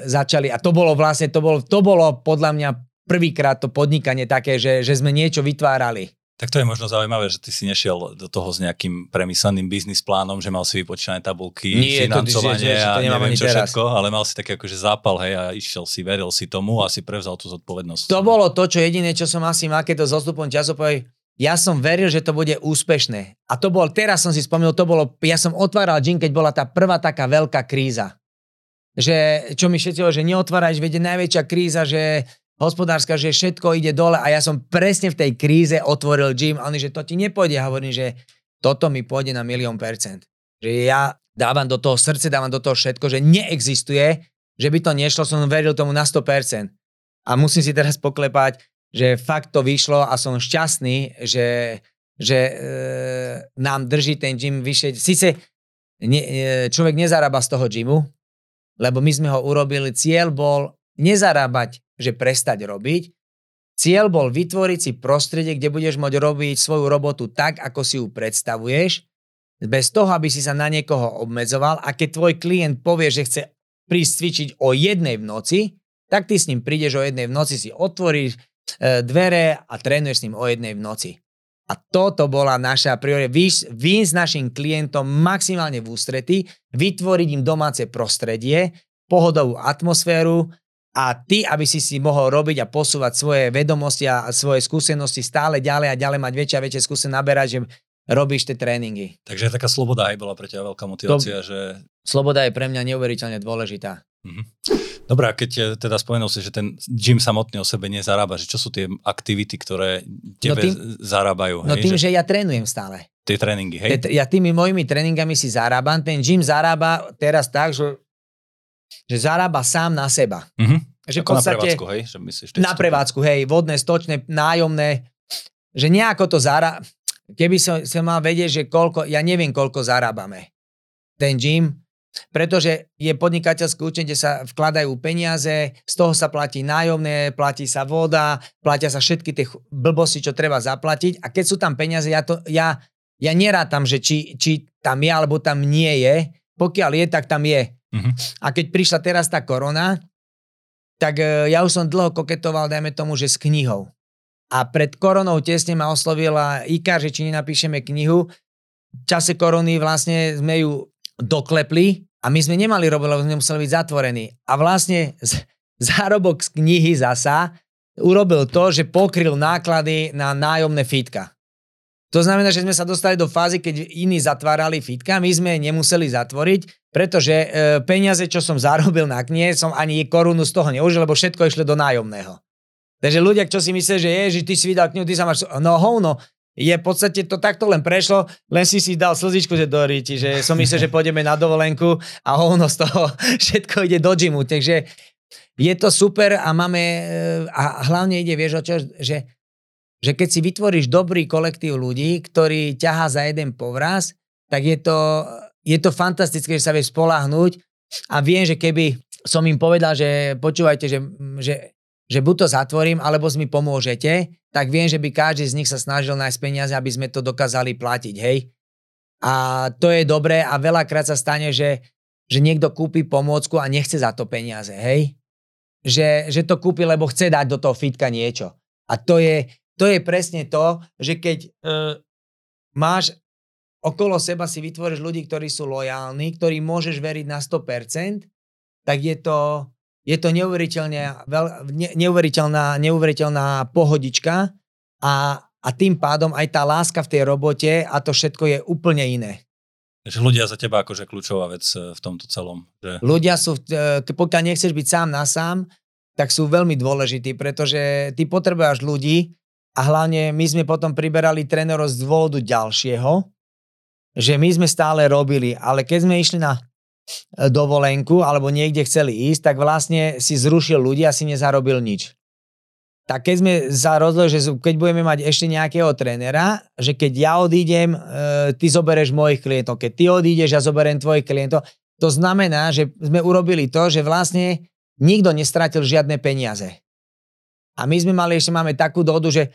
začali, a to bolo vlastne, to bolo, to bolo podľa mňa prvýkrát to podnikanie také, že, že sme niečo vytvárali. Tak to je možno zaujímavé, že ty si nešiel do toho s nejakým premysleným biznis plánom, že mal si vypočítané tabulky, Nie, financovanie to, že, že, to a neviem čo teraz. všetko, ale mal si taký akože zápal, hej, a išiel si, veril si tomu a si prevzal tú zodpovednosť. To bolo to, čo jediné, čo som asi mal, keď to s odstupom času povedal, ja som veril, že to bude úspešné. A to bol, teraz som si spomínal, to bolo, ja som otváral gym, keď bola tá prvá taká veľká kríza. Že, čo mi všetci že neotváraj, že najväčšia kríza, že hospodárska, že všetko ide dole a ja som presne v tej kríze otvoril gym a oni, že to ti nepôjde. A hovorím, že toto mi pôjde na milión percent. Že ja dávam do toho srdce, dávam do toho všetko, že neexistuje, že by to nešlo, som veril tomu na 100%. A musím si teraz poklepať, že fakt to vyšlo a som šťastný, že, že e, nám drží ten gym vyššie. Sice ne, e, človek nezarába z toho gymu, lebo my sme ho urobili, cieľ bol nezarábať že prestať robiť. Cieľ bol vytvoriť si prostredie, kde budeš môcť robiť svoju robotu tak, ako si ju predstavuješ, bez toho, aby si sa na niekoho obmedzoval a keď tvoj klient povie, že chce prísť cvičiť o jednej v noci, tak ty s ním prídeš o jednej v noci, si otvoríš dvere a trénuješ s ním o jednej v noci. A toto bola naša priorita. Výjsť s našim klientom maximálne v ústrety, vytvoriť im domáce prostredie, pohodovú atmosféru, a ty, aby si si mohol robiť a posúvať svoje vedomosti a svoje skúsenosti stále ďalej a ďalej mať väčšie a väčšie skúsenosti naberať, že robíš tie tréningy. Takže taká sloboda aj bola pre teba veľká motivácia, to, že... Sloboda je pre mňa neuveriteľne dôležitá. Mhm. Dobre, a keď teda spomenul si, že ten gym samotný o sebe nezarába, že čo sú tie aktivity, ktoré tebe no tým, zarábajú? No hej, tým, že... že ja trénujem stále. Tie tréningy, hej? Ja tými mojimi tréningami si zarábam. Ten gym zarába teraz tak, že že zarába sám na seba. Mm-hmm. Že Ako podstate, na prevádzku, hej? Že myslíš, na prevádzku, hej, vodné, stočné, nájomné, že nejako to zarába. Keby som, som mal vedieť, že koľko, ja neviem, koľko zarábame. Ten gym, pretože je podnikateľské účenie, kde sa vkladajú peniaze, z toho sa platí nájomné, platí sa voda, platia sa všetky tie blbosti, čo treba zaplatiť a keď sú tam peniaze, ja, to, ja, ja nerátam, že či, či tam je alebo tam nie je, pokiaľ je, tak tam je. Uh-huh. A keď prišla teraz tá korona, tak e, ja už som dlho koketoval, dajme tomu, že s knihou. A pred koronou tesne ma oslovila Ika, že či nenapíšeme knihu. V čase korony vlastne sme ju doklepli a my sme nemali robiť, lebo sme museli byť zatvorení. A vlastne z, zárobok z knihy zasa urobil to, že pokryl náklady na nájomné fitka. To znamená, že sme sa dostali do fázy, keď iní zatvárali fitka, my sme nemuseli zatvoriť, pretože e, peniaze, čo som zarobil na knie, som ani korunu z toho neužil, lebo všetko išlo do nájomného. Takže ľudia, čo si myslia, že je, že ty si vydal knihu, ty sa máš... No hovno, je v podstate to takto len prešlo, len si si dal slzičku že do ríti, že som myslel, že pôjdeme na dovolenku a hovno z toho všetko ide do gymu. Takže je to super a máme, e, a hlavne ide, vieš o čo, že že keď si vytvoríš dobrý kolektív ľudí, ktorý ťahá za jeden povraz, tak je to, je to fantastické, že sa vie spolahnúť a viem, že keby som im povedal, že počúvajte, že, že, že buď to zatvorím, alebo mi pomôžete, tak viem, že by každý z nich sa snažil nájsť peniaze, aby sme to dokázali platiť, hej. A to je dobré a veľakrát sa stane, že, že niekto kúpi pomôcku a nechce za to peniaze, hej. Že, že to kúpi, lebo chce dať do toho fitka niečo. A to je, to je presne to, že keď uh, máš okolo seba si vytvoríš ľudí, ktorí sú lojálni, ktorí môžeš veriť na 100%, tak je to, je to neuveriteľne, veľ, ne, neuveriteľná, neuveriteľná pohodička a, a tým pádom aj tá láska v tej robote a to všetko je úplne iné. Takže ľudia za teba akože kľúčová vec e, v tomto celom. Že... Ľudia sú, e, pokiaľ nechceš byť sám na sám, tak sú veľmi dôležití, pretože ty potrebuješ ľudí, a hlavne my sme potom priberali trénerov z dôvodu ďalšieho, že my sme stále robili, ale keď sme išli na dovolenku alebo niekde chceli ísť, tak vlastne si zrušil ľudí a si nezarobil nič. tak keď sme sa rozhodli, že keď budeme mať ešte nejakého trénera, že keď ja odídem, e, ty zobereš mojich klientov, keď ty odídeš, ja zoberiem tvojich klientov, to znamená, že sme urobili to, že vlastne nikto nestratil žiadne peniaze. A my sme mali, ešte máme takú dohodu, že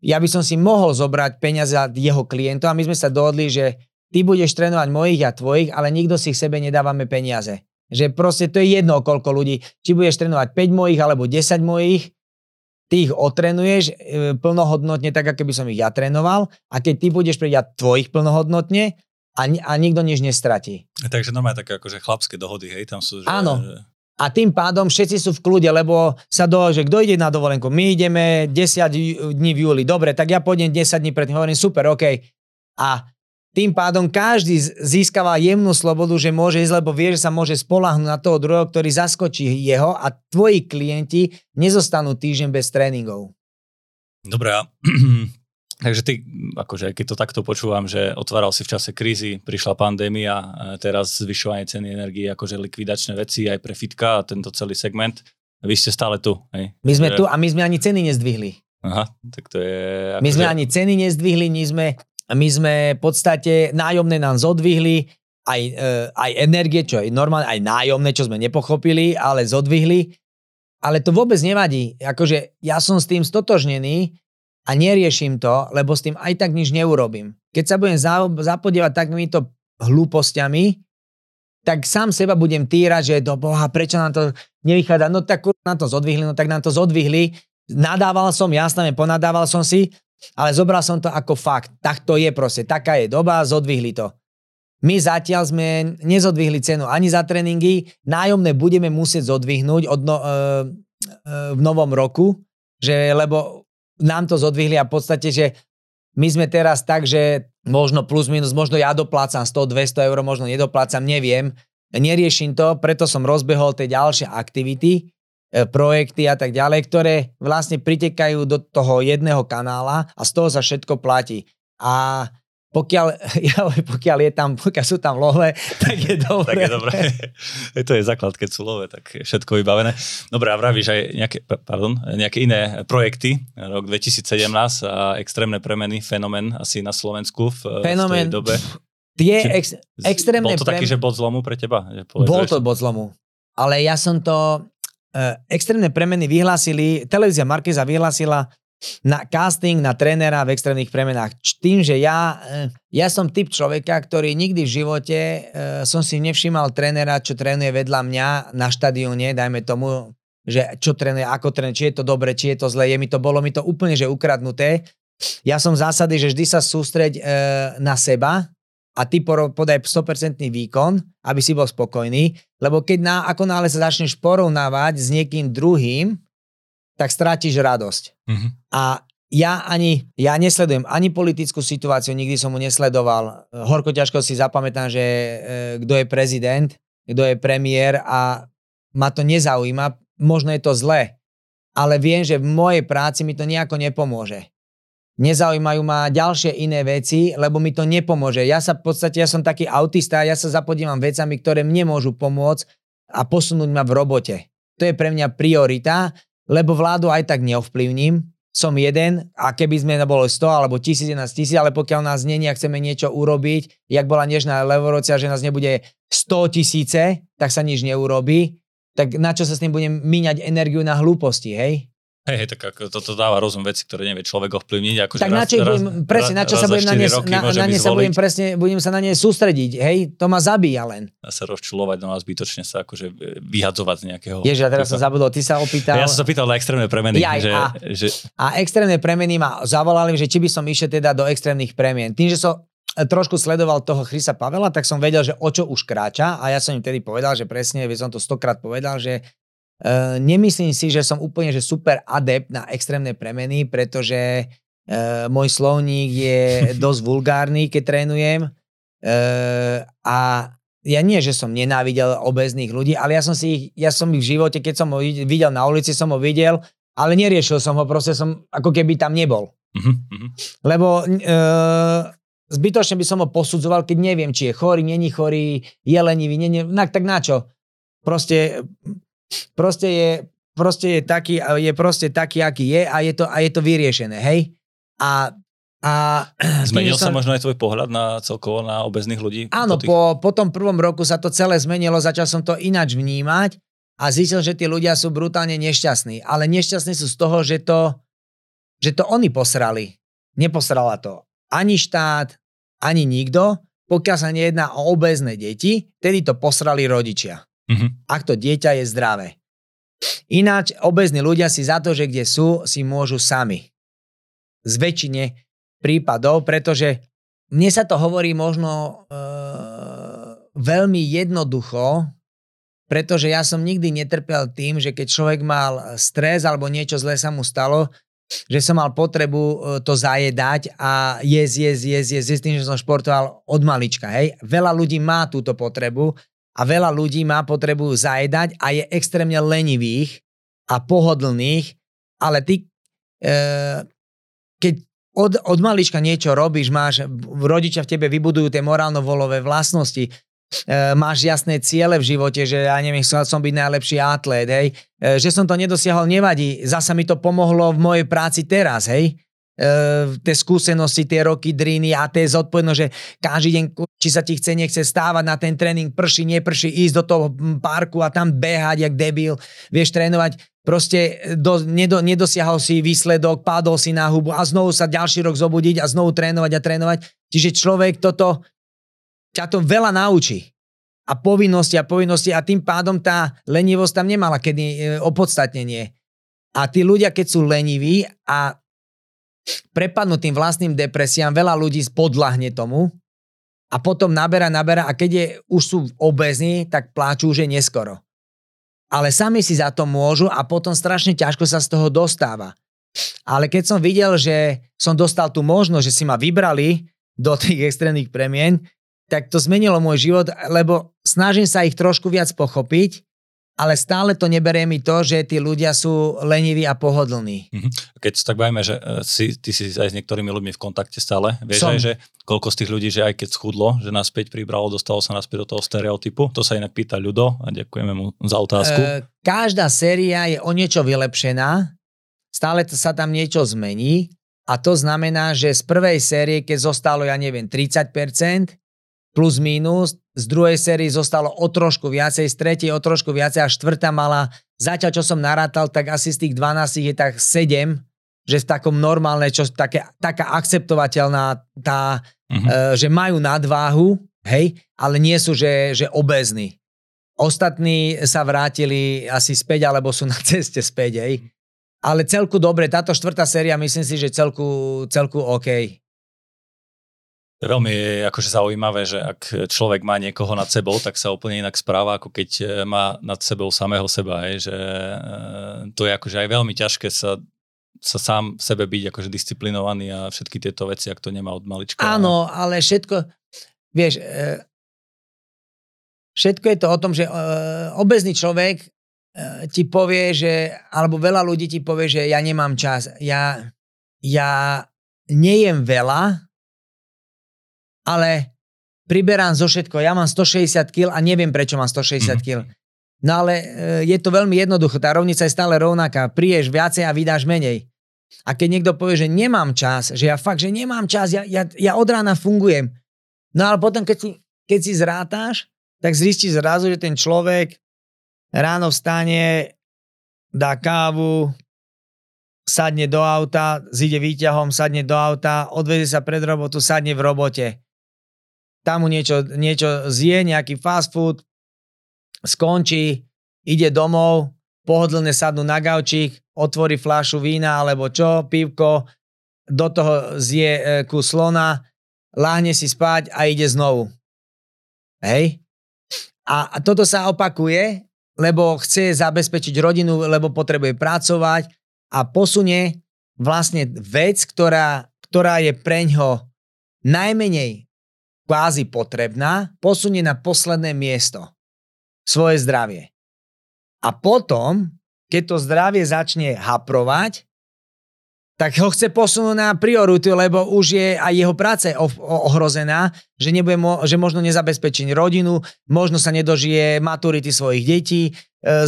ja by som si mohol zobrať peniaze od jeho klientov a my sme sa dohodli, že ty budeš trénovať mojich a tvojich, ale nikto si k sebe nedávame peniaze. Že proste to je jedno, koľko ľudí. Či budeš trénovať 5 mojich alebo 10 mojich, ty ich otrenuješ e, plnohodnotne tak, ako by som ich ja trénoval a keď ty budeš prijať tvojich plnohodnotne a, a nikto nič nestratí. Takže normálne také akože chlapské dohody, hej, tam sú. Že, Áno. Že... A tým pádom všetci sú v kľude, lebo sa do, že kto ide na dovolenku? My ideme 10 dní v júli. Dobre, tak ja pôjdem 10 dní predtým. Hovorím, super, OK. A tým pádom každý získava jemnú slobodu, že môže ísť, lebo vie, že sa môže spolahnúť na toho druhého, ktorý zaskočí jeho a tvoji klienti nezostanú týždeň bez tréningov. Dobre, takže ty, akože keď to takto počúvam, že otváral si v čase krízy, prišla pandémia, teraz zvyšovanie ceny energii, akože likvidačné veci aj pre fitka a tento celý segment. Vy ste stále tu, hej? My sme tu a my sme ani ceny nezdvihli. Aha, tak to je... Akože... My sme ani ceny nezdvihli, my sme my sme v podstate nájomné nám zodvihli, aj, e, aj energie, čo je normálne, aj nájomné, čo sme nepochopili, ale zodvihli. Ale to vôbec nevadí. Akože ja som s tým stotožnený a neriešim to, lebo s tým aj tak nič neurobím. Keď sa budem zapodievať takýmito hlúpostiami, tak sám seba budem týrať, že do boha, prečo nám to nevychádza, no tak nám to zodvihli, no tak nám to zodvihli. Nadával som, jasne, ponadával som si, ale zobral som to ako fakt. Tak to je proste, taká je doba, zodvihli to. My zatiaľ sme nezodvihli cenu ani za tréningy, nájomné budeme musieť zodvihnúť od no, e, e, v novom roku, že, lebo nám to zodvihli a v podstate, že my sme teraz tak, že možno plus minus, možno ja doplácam 100-200 eur, možno nedoplácam, neviem. Neriešim to, preto som rozbehol tie ďalšie aktivity, projekty a tak ďalej, ktoré vlastne pritekajú do toho jedného kanála a z toho sa všetko platí. A pokiaľ, ja, pokiaľ, je tam, pokiaľ sú tam love, tak je dobré. tak je dobré. to je základ, keď sú love, tak je všetko vybavené. Dobre, a vravíš aj nejaké, pardon, nejaké iné projekty, rok 2017 a extrémne premeny, fenomén asi na Slovensku v, fenomén, v tej dobe. Tie ex, extrémne Bol to taký, že bod zlomu pre teba? Že bol to bod zlomu. Ale ja som to, Eh, extrémne premeny vyhlásili, televízia Markeza vyhlásila na casting na trénera v extrémnych premenách. Tým, že ja, eh, ja som typ človeka, ktorý nikdy v živote uh, som si nevšímal trénera, čo trénuje vedľa mňa na štadióne, dajme tomu, že čo trénuje, ako trénuje, či je to dobre, či je to zle, je mi to, bolo mi to úplne že ukradnuté. Ja som zásady, že vždy sa sústreď uh, na seba, a ty podaj 100% výkon, aby si bol spokojný, lebo keď na, ako náhle sa začneš porovnávať s niekým druhým, tak strátiš radosť. Mm-hmm. A ja ani, ja nesledujem ani politickú situáciu, nikdy som mu nesledoval. Horko ťažko si zapamätám, že e, kto je prezident, kto je premiér a ma to nezaujíma. Možno je to zlé, ale viem, že v mojej práci mi to nejako nepomôže nezaujímajú ma ďalšie iné veci, lebo mi to nepomôže. Ja sa v podstate, ja som taký autista, ja sa zapodívam vecami, ktoré mne môžu pomôcť a posunúť ma v robote. To je pre mňa priorita, lebo vládu aj tak neovplyvním. Som jeden a keby sme boli 100 alebo 1000, 11 tisíc, ale pokiaľ nás není a chceme niečo urobiť, jak bola nežná levorocia, že nás nebude 100 tisíce, tak sa nič neurobí, tak na čo sa s tým budem míňať energiu na hlúposti, hej? Hej, hej, tak ako toto dáva rozum veci, ktoré nevie človek ovplyvniť. Ako tak na čo budem, presne, na čo sa budem na ne, na, na ne sa budem presne, budem sa na ne sústrediť, hej, to ma zabíja len. A sa rozčulovať, no a zbytočne sa akože vyhadzovať z nejakého... Ježiš, a teraz som zabudol, ty sa opýtal... Ja som sa pýtal na extrémne premeny. Ja, že, a, že... a extrémne premeny ma zavolali, že či by som išiel teda do extrémnych premien. Tým, že som e, trošku sledoval toho Chrisa Pavela, tak som vedel, že o čo už kráča a ja som im tedy povedal, že presne, som to stokrát povedal, že Uh, nemyslím si, že som úplne že super adept na extrémne premeny, pretože uh, môj slovník je dosť vulgárny, keď trénujem. Uh, a ja nie, že som nenávidel obezných ľudí, ale ja som si ich, ja som ich v živote, keď som ho videl na ulici, som ho videl, ale neriešil som ho, proste som ako keby tam nebol. Uh-huh. Lebo uh, zbytočne by som ho posudzoval, keď neviem, či je chorý, není chorý, je lenivý, nie, nie, tak na čo? Proste Proste je, proste je taký, je proste taký, aký je a je to, a je to vyriešené, hej? A a Zmenil sa možno aj tvoj pohľad na celkovo na obezných ľudí? Áno, tých... po, po tom prvom roku sa to celé zmenilo, začal som to inač vnímať a zistil, že tí ľudia sú brutálne nešťastní. Ale nešťastní sú z toho, že to, že to oni posrali. Neposrala to ani štát, ani nikto, pokiaľ sa nejedná o obezné deti, tedy to posrali rodičia. Mm-hmm. Ak to dieťa je zdravé. Ináč obezní ľudia si za to, že kde sú, si môžu sami. Z väčšine prípadov, pretože mne sa to hovorí možno e, veľmi jednoducho, pretože ja som nikdy netrpel tým, že keď človek mal stres alebo niečo zlé sa mu stalo, že som mal potrebu e, to zajedať a jesť, jesť, jesť, jesť, jesť tým, že som športoval od malička. Hej. Veľa ľudí má túto potrebu a veľa ľudí má potrebu zajedať a je extrémne lenivých a pohodlných, ale ty, e, keď od, od malička niečo robíš, máš, rodičia v tebe vybudujú tie morálno-volové vlastnosti, e, máš jasné ciele v živote, že ja neviem, chcel som byť najlepší atlét, hej, e, že som to nedosiahol, nevadí, zasa mi to pomohlo v mojej práci teraz, hej, tie skúsenosti, tie roky driny a tie zodpovednosť, že každý deň, či sa ti chce, nechce stávať na ten tréning, prší, neprší, ísť do toho parku a tam behať, jak debil, vieš trénovať, proste do, nedo, nedosiahol si výsledok, padol si na hubu a znovu sa ďalší rok zobudiť a znovu trénovať a trénovať. Čiže človek toto, ťa to veľa naučí. A povinnosti a povinnosti a tým pádom tá lenivosť tam nemala kedy e, opodstatnenie. A tí ľudia, keď sú leniví a prepadnú tým vlastným depresiám, veľa ľudí spodlahne tomu a potom naberá, naberá a keď je, už sú obezní, tak pláču, že neskoro ale sami si za to môžu a potom strašne ťažko sa z toho dostáva. Ale keď som videl, že som dostal tú možnosť, že si ma vybrali do tých extrémnych premien, tak to zmenilo môj život, lebo snažím sa ich trošku viac pochopiť ale stále to neberie mi to, že tí ľudia sú leniví a pohodlní. Mhm. Keď sa tak bavíme, že e, si, ty si aj s niektorými ľuďmi v kontakte stále, vieš Som. aj, že koľko z tých ľudí, že aj keď schudlo, že nás späť pribralo, dostalo sa naspäť do toho stereotypu, to sa inak pýta ľudo a ďakujeme mu za otázku. E, každá séria je o niečo vylepšená, stále sa tam niečo zmení a to znamená, že z prvej série, keď zostalo, ja neviem, 30%, plus minus, z druhej série zostalo o trošku viacej, z tretej o trošku viacej a štvrtá mala, zatiaľ čo som narátal, tak asi z tých 12 je tak 7, že v takom normálne, čo také, taká akceptovateľná tá, uh-huh. e, že majú nadváhu, hej, ale nie sú, že, že obezní. Ostatní sa vrátili asi späť, alebo sú na ceste späť, hej. Ale celku dobre, táto štvrtá séria myslím si, že celku, celku OK. To je veľmi akože zaujímavé, že ak človek má niekoho nad sebou, tak sa úplne inak správa, ako keď e, má nad sebou samého seba. Hej, že e, to je akože aj veľmi ťažké sa, sa sám sebe byť akože disciplinovaný a všetky tieto veci, ak to nemá od malička. Áno, ale všetko, vieš, e, všetko je to o tom, že obezný človek ti povie, že, alebo veľa ľudí ti povie, že ja nemám čas. Ja, ja nejem veľa, ale priberám zo všetko. Ja mám 160 kg a neviem, prečo mám 160 kg. No ale e, je to veľmi jednoduché. Tá rovnica je stále rovnaká. Priješ viacej a vydáš menej. A keď niekto povie, že nemám čas, že ja fakt, že nemám čas, ja, ja, ja od rána fungujem. No ale potom, keď si, keď si zrátáš, tak zistíš zrazu, že ten človek ráno vstane, dá kávu, sadne do auta, zíde výťahom, sadne do auta, odvezie sa pred robotu, sadne v robote tam mu niečo, niečo zje, nejaký fast food, skončí, ide domov, pohodlne sadnú na gaučík, otvorí fľašu vína alebo čo, pivko, do toho zje e, kus slona, láhne si spať a ide znovu. Hej? A toto sa opakuje, lebo chce zabezpečiť rodinu, lebo potrebuje pracovať a posunie vlastne vec, ktorá, ktorá je preňho najmenej kvázi potrebná, posunie na posledné miesto svoje zdravie. A potom, keď to zdravie začne haprovať, tak ho chce posunúť na prioritu, lebo už je aj jeho práce ohrozená, že, nebude mo- že možno nezabezpečí rodinu, možno sa nedožije maturity svojich detí, e,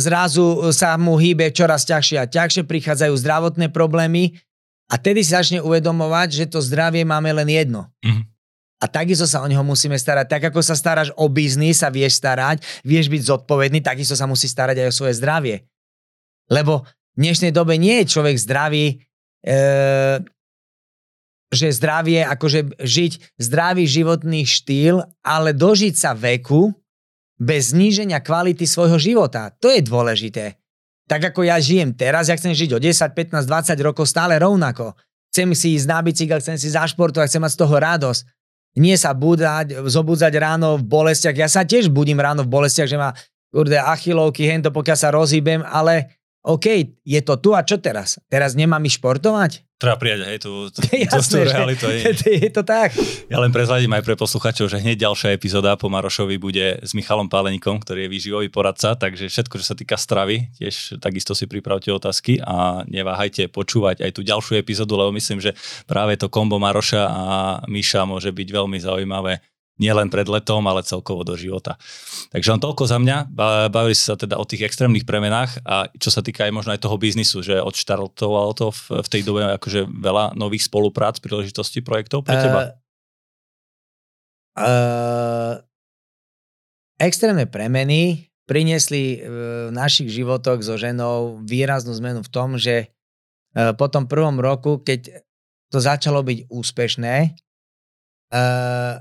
zrazu sa mu hýbe čoraz ťažšie a ťažšie, prichádzajú zdravotné problémy a tedy si začne uvedomovať, že to zdravie máme len jedno. Mm-hmm. A takisto sa o neho musíme starať. Tak ako sa staráš o biznis, sa vieš starať, vieš byť zodpovedný, takisto sa musí starať aj o svoje zdravie. Lebo v dnešnej dobe nie je človek zdravý e, že zdravie, akože žiť zdravý životný štýl, ale dožiť sa veku bez zníženia kvality svojho života. To je dôležité. Tak ako ja žijem teraz, ja chcem žiť o 10, 15, 20 rokov stále rovnako. Chcem si ísť na bicykel, chcem si zašportovať, chcem mať z toho radosť. Nie sa budať, zobudzať ráno v bolestiach. Ja sa tiež budím ráno v bolestiach, že ma kurde, achilovky, hento, pokiaľ sa rozhýbem, ale OK, je to tu a čo teraz? Teraz nemám ich športovať? Treba prijať, hej, tú, tú, tú realitu. Je. je to tak. Ja len prezradím aj pre posluchačov, že hneď ďalšia epizóda po Marošovi bude s Michalom Páleníkom, ktorý je výživový poradca, takže všetko, čo sa týka stravy, tiež takisto si pripravte otázky a neváhajte počúvať aj tú ďalšiu epizódu, lebo myslím, že práve to kombo Maroša a Miša môže byť veľmi zaujímavé nielen pred letom, ale celkovo do života. Takže len toľko za mňa. Bavili sa teda o tých extrémnych premenách a čo sa týka aj možno aj toho biznisu, že odštartovalo to v, v tej dobe akože veľa nových spoluprác, príležitostí, projektov pre teba? Uh, uh, extrémne premeny priniesli v našich životoch so ženou výraznú zmenu v tom, že po tom prvom roku, keď to začalo byť úspešné, uh,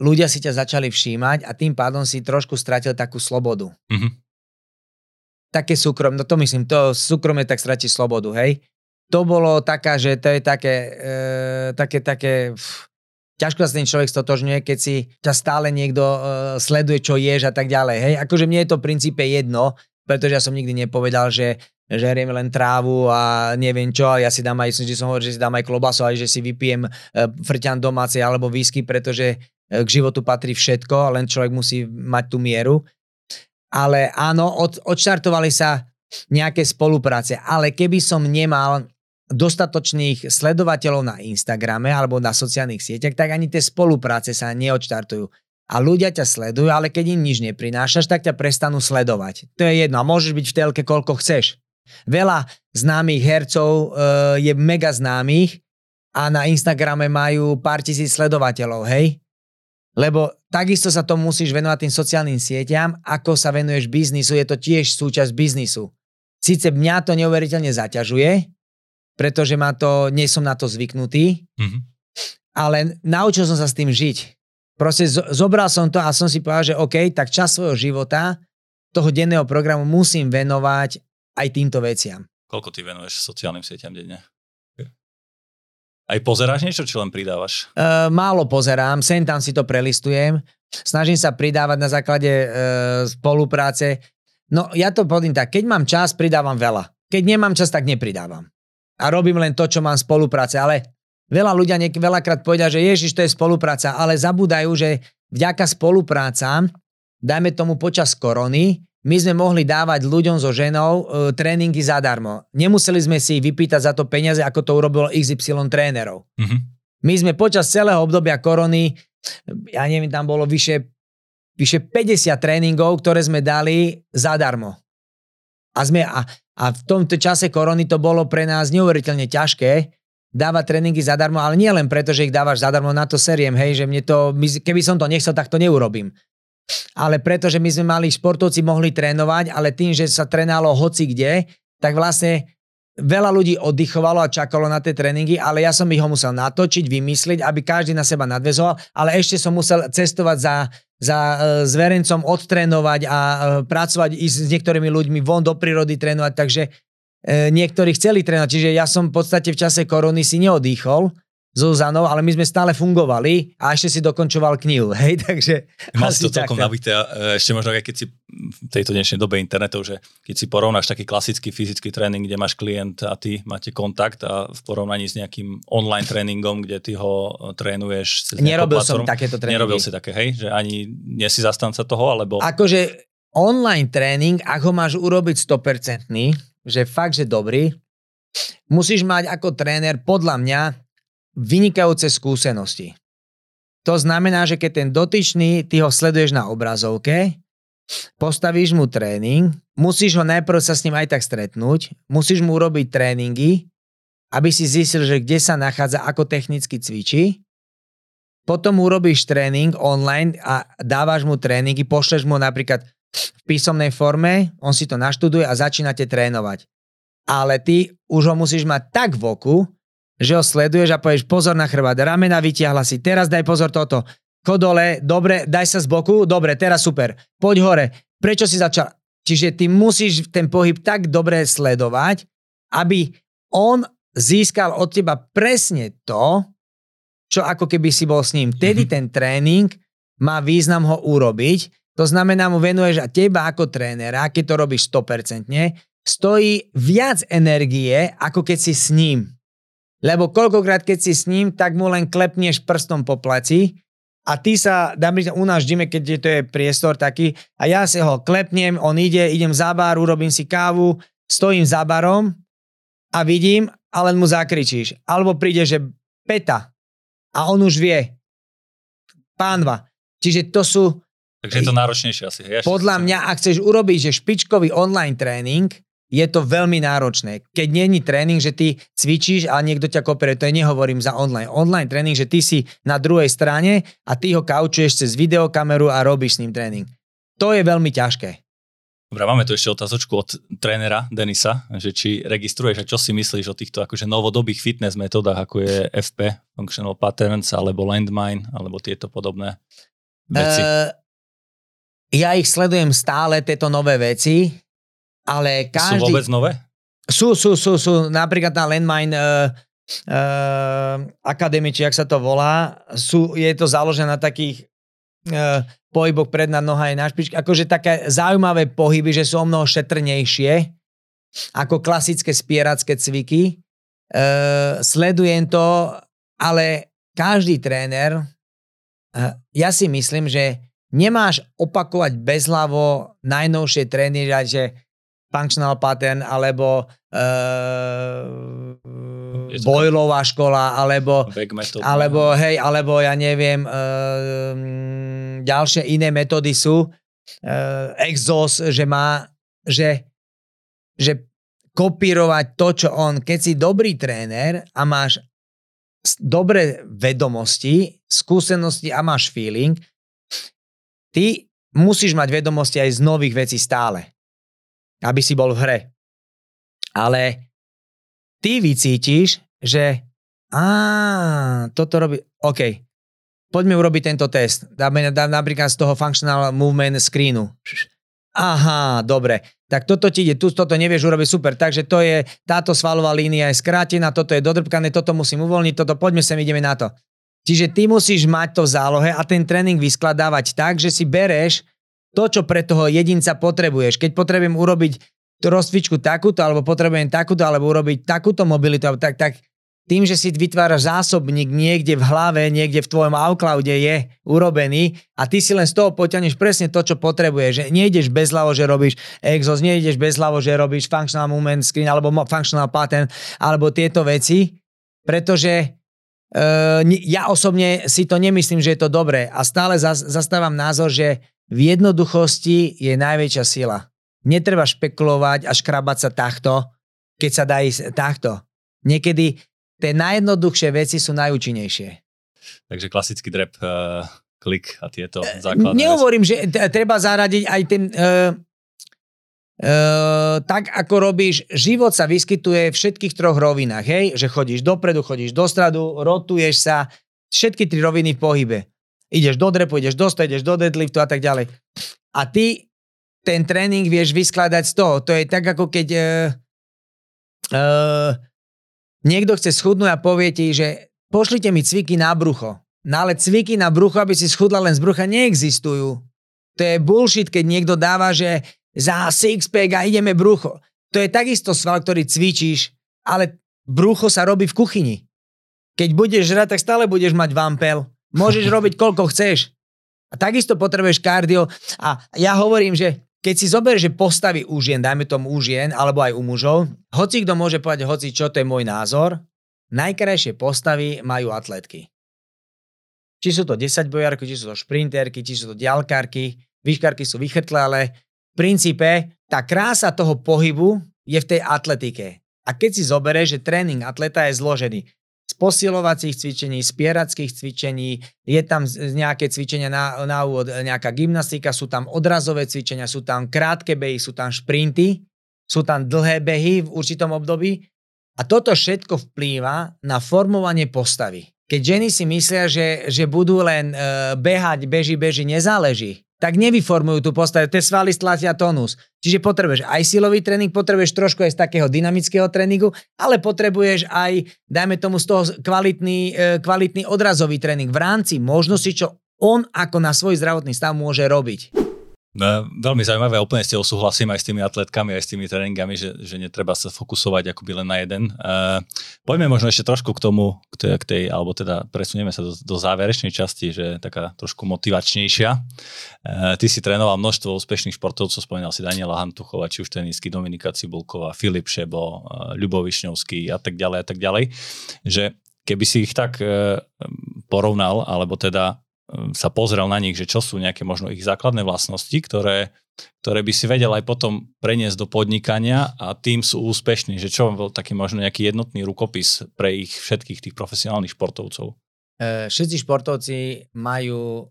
ľudia si ťa začali všímať a tým pádom si trošku stratil takú slobodu. Mm-hmm. Také súkromie, no to myslím, to súkromie tak stratí slobodu, hej. To bolo taká, že to je také, e, také, také, pf, ťažko sa ten človek stotožňuje, keď si ťa stále niekto e, sleduje, čo ješ a tak ďalej, hej. Akože mne je to v princípe jedno, pretože ja som nikdy nepovedal, že žeriem len trávu a neviem čo, a ja si dám aj, že som hovoril, že si dám aj klobasu, aj že si vypijem e, frťan domácej alebo whisky, pretože k životu patrí všetko, len človek musí mať tú mieru. Ale áno, od, odštartovali sa nejaké spolupráce, ale keby som nemal dostatočných sledovateľov na Instagrame alebo na sociálnych sieťach, tak ani tie spolupráce sa neodštartujú. A ľudia ťa sledujú, ale keď im nič neprinášaš, tak ťa prestanú sledovať. To je jedno. A môžeš byť v telke, koľko chceš. Veľa známych hercov e, je mega známych a na Instagrame majú pár tisíc sledovateľov, hej? Lebo takisto sa to musíš venovať tým sociálnym sieťam, ako sa venuješ biznisu, je to tiež súčasť biznisu. Sice mňa to neuveriteľne zaťažuje, pretože ma to, nie som na to zvyknutý, mm-hmm. ale naučil som sa s tým žiť. Proste zobral som to a som si povedal, že OK, tak čas svojho života, toho denného programu musím venovať aj týmto veciam. Koľko ty venuješ sociálnym sieťam denne? Aj pozeráš niečo, či len pridávaš? Uh, málo pozerám, sem tam si to prelistujem. Snažím sa pridávať na základe uh, spolupráce. No ja to poviem tak, keď mám čas, pridávam veľa. Keď nemám čas, tak nepridávam. A robím len to, čo mám spolupráce. Ale veľa ľudia niek- veľakrát povedia, že ježiš, to je spolupráca, ale zabúdajú, že vďaka spoluprácam, dajme tomu počas korony, my sme mohli dávať ľuďom so ženou uh, tréningy zadarmo. Nemuseli sme si vypýtať za to peniaze, ako to urobilo XY trénerov. Mm-hmm. My sme počas celého obdobia korony, ja neviem, tam bolo vyše, vyše 50 tréningov, ktoré sme dali zadarmo. A, sme, a, a v tomto čase korony to bolo pre nás neuveriteľne ťažké dávať tréningy zadarmo, ale nie len preto, že ich dávaš zadarmo, na to seriem, hej, že mne to, keby som to nechcel, tak to neurobím ale pretože my sme mali, športovci mohli trénovať, ale tým, že sa trénalo hoci kde, tak vlastne veľa ľudí oddychovalo a čakalo na tie tréningy, ale ja som ich ho musel natočiť, vymyslieť, aby každý na seba nadvezoval, ale ešte som musel cestovať za, za uh, zverencom, odtrénovať a uh, pracovať, ísť s niektorými ľuďmi von do prírody trénovať, takže uh, niektorí chceli trénovať, čiže ja som v podstate v čase korony si neodýchol, Zuzanou, ale my sme stále fungovali a ešte si dokončoval knihu, hej, takže... Mal si to celkom nabité a e, ešte možno aj keď si v tejto dnešnej dobe internetov, že keď si porovnáš taký klasický fyzický tréning, kde máš klient a ty máte kontakt a v porovnaní s nejakým online tréningom, kde ty ho e, trénuješ cez Nerobil som takéto tréningy. Nerobil si také, hej? Že ani nie si zastanca toho, alebo... Akože online tréning, ak ho máš urobiť 100%, že fakt, že dobrý, musíš mať ako tréner podľa mňa vynikajúce skúsenosti. To znamená, že keď ten dotyčný, ty ho sleduješ na obrazovke, postavíš mu tréning, musíš ho najprv sa s ním aj tak stretnúť, musíš mu urobiť tréningy, aby si zistil, že kde sa nachádza, ako technicky cvičí. Potom urobíš tréning online a dávaš mu tréningy, pošleš mu napríklad v písomnej forme, on si to naštuduje a začínate trénovať. Ale ty už ho musíš mať tak v oku, že ho sleduješ a povieš pozor na chrbát, ramena vytiahla si, teraz daj pozor toto, ko dole, dobre, daj sa z boku, dobre, teraz super, poď hore, prečo si začal? Čiže ty musíš ten pohyb tak dobre sledovať, aby on získal od teba presne to, čo ako keby si bol s ním. Tedy mhm. ten tréning má význam ho urobiť, to znamená mu venuješ a teba ako trénera, keď to robíš 100%, stojí viac energie, ako keď si s ním. Lebo koľkokrát, keď si s ním, tak mu len klepneš prstom po placi a ty sa, dám u nás v keď je, to je priestor taký, a ja si ho klepnem, on ide, idem za bar, urobím si kávu, stojím za barom a vidím a len mu zakričíš. Alebo príde, že peta a on už vie. Pánva. Čiže to sú... Takže je to náročnejšie asi. Ja podľa mňa, ak chceš urobiť, že špičkový online tréning, je to veľmi náročné. Keď není tréning, že ty cvičíš a niekto ťa kopere, to je nehovorím za online. Online tréning, že ty si na druhej strane a ty ho kaučuješ cez videokameru a robíš s ním tréning. To je veľmi ťažké. Dobre, máme tu ešte otázočku od trénera Denisa, že či registruješ a čo si myslíš o týchto akože novodobých fitness metodách, ako je FP, Functional Patterns, alebo Landmine, alebo tieto podobné veci? Uh, ja ich sledujem stále, tieto nové veci ale každý... Sú vôbec nové? Sú, sú, sú, sú. Napríklad na Landmine uh, uh, Academy, či ak sa to volá, sú, je to založené na takých uh, pohyboch predná noha je na špičke. Akože také zaujímavé pohyby, že sú o mnoho šetrnejšie ako klasické spieracké cviky. Uh, sledujem to, ale každý tréner, uh, ja si myslím, že nemáš opakovať bezhlavo najnovšie trény, že functional pattern, alebo uh, Boylová škola, alebo, alebo, hej, alebo ja neviem, uh, ďalšie iné metódy sú. Uh, Exos, že má, že, že kopírovať to, čo on, keď si dobrý tréner a máš dobré vedomosti, skúsenosti a máš feeling, ty musíš mať vedomosti aj z nových vecí stále aby si bol v hre. Ale ty vycítiš, že a toto robí, OK, poďme urobiť tento test. Dáme, dáme napríklad z toho functional movement screenu. Aha, dobre. Tak toto ti ide, tu toto nevieš urobiť, super. Takže to je, táto svalová línia je skrátená, toto je dodrbkané, toto musím uvoľniť, toto poďme sem, ideme na to. Čiže ty musíš mať to v zálohe a ten tréning vyskladávať tak, že si bereš to, čo pre toho jedinca potrebuješ. Keď potrebujem urobiť rozcvičku takúto, alebo potrebujem takúto, alebo urobiť takúto mobilitu, tak, tak tým, že si vytváraš zásobník niekde v hlave, niekde v tvojom iCloude je urobený a ty si len z toho poťahneš presne to, čo potrebuješ. Že nejdeš bez hlavo, že robíš exos, nejdeš bez hlavo, že robíš functional movement screen alebo functional pattern alebo tieto veci, pretože uh, ja osobne si to nemyslím, že je to dobré a stále zastávam názor, že v jednoduchosti je najväčšia sila. Netreba špekulovať a škrabať sa takto, keď sa dá ísť takto. Niekedy tie najjednoduchšie veci sú najúčinnejšie. Takže klasický drep, uh, klik a tieto e, základné Nehovorím, že treba zaradiť aj ten... Uh, Uh, tak ako robíš, život sa vyskytuje v všetkých troch rovinách, hej? Že chodíš dopredu, chodíš do stradu, rotuješ sa, všetky tri roviny v pohybe ideš do drepu, ideš do stoja, ideš do deadliftu a tak ďalej. A ty ten tréning vieš vyskladať z toho. To je tak, ako keď uh, uh, niekto chce schudnúť a povie ti, že pošlite mi cviky na brucho. No ale cviky na brucho, aby si schudla len z brucha, neexistujú. To je bullshit, keď niekto dáva, že za sixpack a ideme brucho. To je takisto sval, ktorý cvičíš, ale brucho sa robí v kuchyni. Keď budeš žrať, tak stále budeš mať vampel. Môžeš robiť koľko chceš. A takisto potrebuješ kardio. A ja hovorím, že keď si zoberieš, že postavy u žien, dajme tomu u žien, alebo aj u mužov, hoci kto môže povedať, hoci čo, to je môj názor, najkrajšie postavy majú atletky. Či sú to 10 bojárky, či sú to šprinterky, či sú to ďalkárky, výškarky sú vychrtlé, ale v princípe tá krása toho pohybu je v tej atletike. A keď si zoberieš, že tréning atleta je zložený z posilovacích cvičení, z pierackých cvičení, je tam nejaké cvičenia na, na úvod, nejaká gymnastika, sú tam odrazové cvičenia, sú tam krátke behy, sú tam šprinty, sú tam dlhé behy v určitom období a toto všetko vplýva na formovanie postavy. Keď ženy si myslia, že, že budú len uh, behať, beži, beži, nezáleží, tak nevyformujú tú postavu. Tie svaly stlatia tónus. Čiže potrebuješ aj silový tréning, potrebuješ trošku aj z takého dynamického tréningu, ale potrebuješ aj, dajme tomu z toho kvalitný, e, kvalitný odrazový tréning v rámci možnosti, čo on ako na svoj zdravotný stav môže robiť. No, veľmi zaujímavé, úplne s tebou súhlasím aj s tými atletkami, aj s tými tréningami, že, že netreba sa fokusovať akoby len na jeden. Uh, poďme možno ešte trošku k tomu, k tej, k tej alebo teda presunieme sa do, do záverečnej časti, že taká trošku motivačnejšia. Uh, ty si trénoval množstvo úspešných športovcov, spomínal si Daniela Hantuchova, či už tenisky, Dominika Cibulková, Filip Šebo, uh, Ľubo a tak ďalej a tak ďalej. Že keby si ich tak uh, porovnal, alebo teda sa pozrel na nich, že čo sú nejaké možno ich základné vlastnosti, ktoré, ktoré by si vedel aj potom preniesť do podnikania a tým sú úspešní, že čo bol taký možno nejaký jednotný rukopis pre ich všetkých tých profesionálnych športovcov? E, všetci športovci majú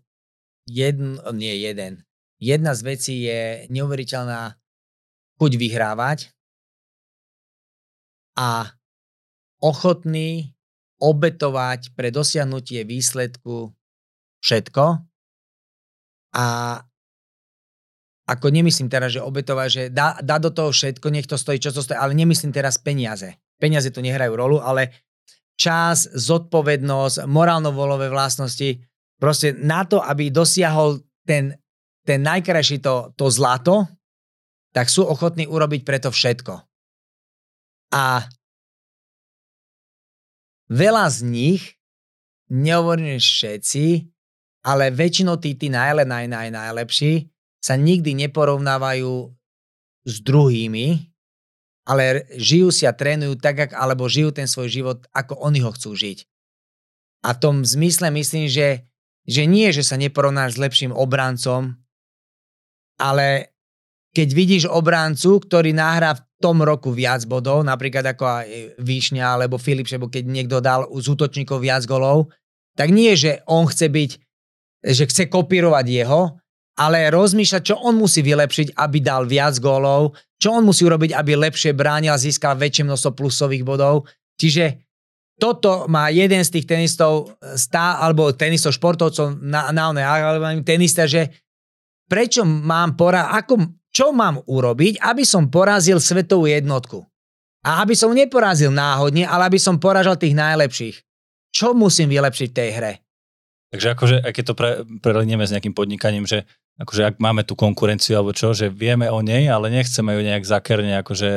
jeden, nie jeden. Jedna z vecí je neuveriteľná chuť vyhrávať a ochotný obetovať pre dosiahnutie výsledku všetko. A ako nemyslím teraz, že obetovať, že dá, dá do toho všetko, nech to stojí, čo to stojí, ale nemyslím teraz peniaze. Peniaze tu nehrajú rolu, ale čas, zodpovednosť, morálno-volové vlastnosti, proste na to, aby dosiahol ten, ten najkrajší to, to zlato, tak sú ochotní urobiť preto všetko. A veľa z nich, nehovorím všetci, ale väčšinou tí, tí najle, naj, naj, najlepší sa nikdy neporovnávajú s druhými, ale žijú si a trénujú tak, alebo žijú ten svoj život, ako oni ho chcú žiť. A v tom zmysle myslím, že, že nie, že sa neporovnáš s lepším obrancom, ale keď vidíš obrancu, ktorý nahrá v tom roku viac bodov, napríklad ako aj Výšňa alebo Filip, keď niekto dal z útočníkov viac golov, tak nie, že on chce byť že chce kopírovať jeho, ale rozmýšľať, čo on musí vylepšiť, aby dal viac gólov, čo on musí urobiť, aby lepšie bránil a získal väčšie množstvo plusových bodov. Čiže toto má jeden z tých tenistov, stá, alebo tenistov, športovcov na, na oné, alebo tenista, že prečo mám pora, ako, čo mám urobiť, aby som porazil svetovú jednotku. A aby som neporazil náhodne, ale aby som poražal tých najlepších. Čo musím vylepšiť v tej hre? Takže akože, aj keď to pre, prelinieme s nejakým podnikaním, že akože ak máme tú konkurenciu alebo čo, že vieme o nej, ale nechceme ju nejak zakerne akože...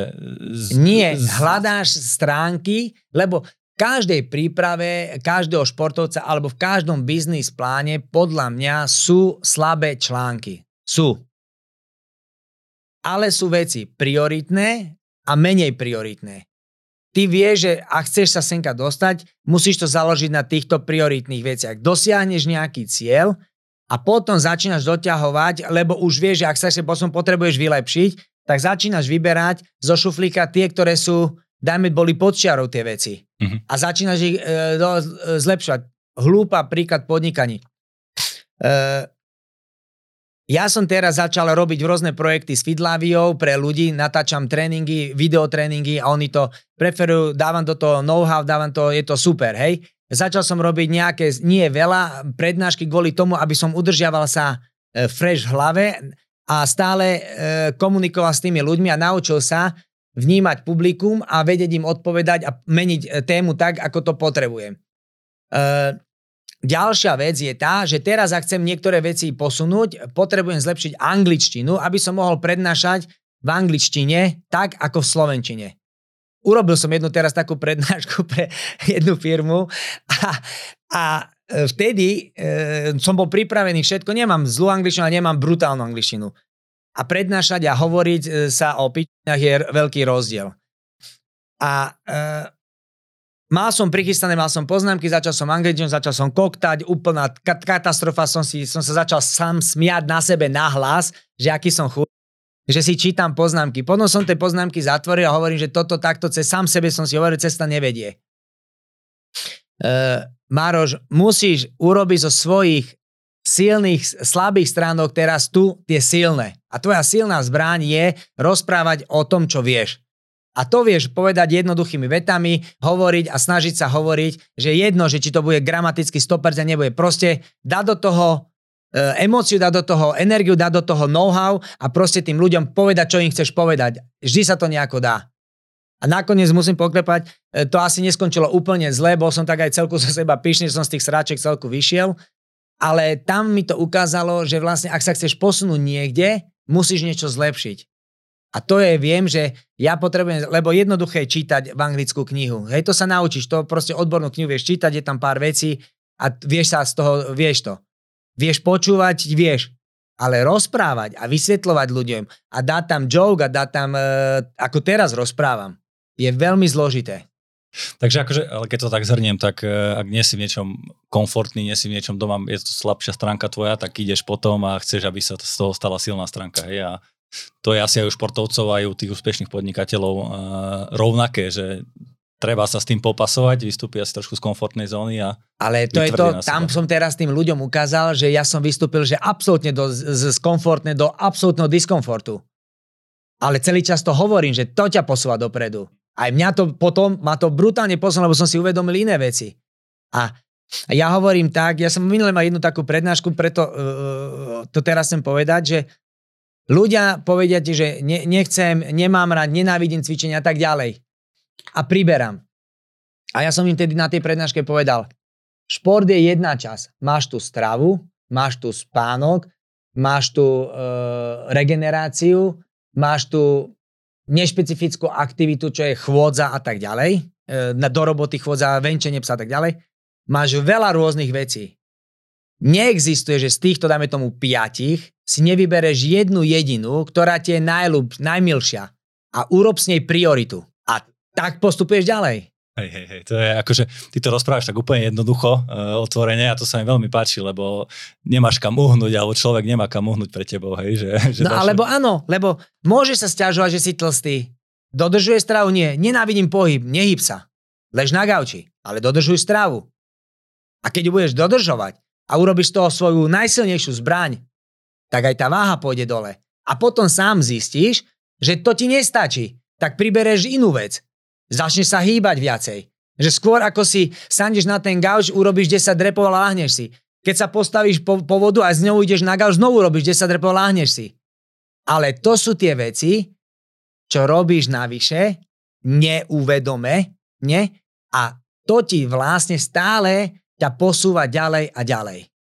Z, Nie, z... hľadáš stránky, lebo v každej príprave každého športovca alebo v každom biznis pláne podľa mňa sú slabé články. Sú. Ale sú veci prioritné a menej prioritné ty vieš, že ak chceš sa senka dostať, musíš to založiť na týchto prioritných veciach. Dosiahneš nejaký cieľ a potom začínaš doťahovať, lebo už vieš, že ak sa ešte potom potrebuješ vylepšiť, tak začínaš vyberať zo šuflíka tie, ktoré sú, dajme, boli pod čiarou tie veci. Mm-hmm. A začínaš ich e, do, e, zlepšovať. Hlúpa príklad podnikaní. E, ja som teraz začal robiť rôzne projekty s Fidlaviou pre ľudí, natáčam tréningy, videotréningy a oni to preferujú, dávam do toho know-how, dávam to, je to super, hej. Začal som robiť nejaké, nie veľa, prednášky kvôli tomu, aby som udržiaval sa e, fresh v hlave a stále e, komunikoval s tými ľuďmi a naučil sa vnímať publikum a vedieť im odpovedať a meniť e, tému tak, ako to potrebujem. Ďalšia vec je tá, že teraz ak chcem niektoré veci posunúť, potrebujem zlepšiť angličtinu, aby som mohol prednášať v angličtine tak, ako v slovenčine. Urobil som jednu teraz takú prednášku pre jednu firmu a, a e, vtedy e, som bol pripravený všetko, nemám zlú angličtinu, ale nemám brutálnu angličtinu. A prednášať a hovoriť e, sa o pičinách je veľký rozdiel. A uh, mal som prichystané, mal som poznámky, začal som angličtinu, začal som koktať, úplná katastrofa, som, si, som sa začal sám smiať na sebe nahlas, že aký som chuť že si čítam poznámky. Potom som tie poznámky zatvoril a hovorím, že toto takto cez sám sebe som si hovoril, cesta nevedie. Uh, Maroš, musíš urobiť zo svojich silných, slabých stránok teraz tu tie silné. A tvoja silná zbraň je rozprávať o tom, čo vieš. A to vieš povedať jednoduchými vetami, hovoriť a snažiť sa hovoriť, že jedno, že či to bude gramaticky 100% nebude. Proste dá do toho e, emóciu, dá do toho energiu, dá do toho know-how a proste tým ľuďom povedať, čo im chceš povedať. Vždy sa to nejako dá. A nakoniec musím poklepať, e, to asi neskončilo úplne zle, bol som tak aj celku zo seba pyšný, som z tých sráček celku vyšiel, ale tam mi to ukázalo, že vlastne ak sa chceš posunúť niekde, musíš niečo zlepšiť. A to je, viem, že ja potrebujem, lebo jednoduché je čítať v anglickú knihu. Hej, to sa naučíš, to proste odbornú knihu vieš čítať, je tam pár vecí a vieš sa z toho, vieš to. Vieš počúvať, vieš, ale rozprávať a vysvetľovať ľuďom a dať tam joke a dať tam, e, ako teraz rozprávam, je veľmi zložité. Takže akože, ale keď to tak zhrniem, tak e, ak nie si v niečom komfortný, nie si v niečom doma, je to slabšia stránka tvoja, tak ideš potom a chceš, aby sa z toho stala silná stránka. Hej? A to je asi aj u športovcov, aj u tých úspešných podnikateľov uh, rovnaké, že treba sa s tým popasovať, vystúpiť asi trošku z komfortnej zóny a Ale to je to, tam som teraz tým ľuďom ukázal, že ja som vystúpil, že absolútne do, z, z komfortne do absolútneho diskomfortu. Ale celý čas to hovorím, že to ťa posúva dopredu. Aj mňa to potom, ma to brutálne posunul, lebo som si uvedomil iné veci. A ja hovorím tak, ja som minule mal jednu takú prednášku, preto uh, to teraz chcem povedať, že Ľudia povedia ti, že ne, nechcem, nemám rád, nenávidím cvičenia a tak ďalej. A priberám. A ja som im tedy na tej prednáške povedal, šport je jedna časť. Máš tu stravu, máš tu spánok, máš tu e, regeneráciu, máš tu nešpecifickú aktivitu, čo je chôdza a tak ďalej, e, do roboty chôdza, venčenie psa a tak ďalej. Máš veľa rôznych vecí. Neexistuje, že z týchto, dáme tomu, piatich si nevybereš jednu jedinú, ktorá ti je najľub, najmilšia a urob s nej prioritu. A tak postupuješ ďalej. Hej, hej, hej, to je akože, ty to rozprávaš tak úplne jednoducho, uh, otvorene a to sa mi veľmi páči, lebo nemáš kam uhnúť, alebo človek nemá kam uhnúť pre tebou, hej. Že, že no alebo áno, lebo môže sa stiažovať, že si tlstý. Dodržuje stravu? Nie. Nenávidím pohyb, nehyb sa. Lež na gauči, ale dodržuj stravu. A keď ju budeš dodržovať a urobíš z toho svoju najsilnejšiu zbraň, tak aj tá váha pôjde dole. A potom sám zistíš, že to ti nestačí. Tak pribereš inú vec. Začneš sa hýbať viacej. Že skôr ako si sandeš na ten gauč, urobíš 10 repov a láhneš si. Keď sa postavíš po, po vodu a z ňou ideš na gauč, znovu robíš 10 repov a láhneš si. Ale to sú tie veci, čo robíš navyše, neuvedome, ne? A to ti vlastne stále ťa posúva ďalej a ďalej.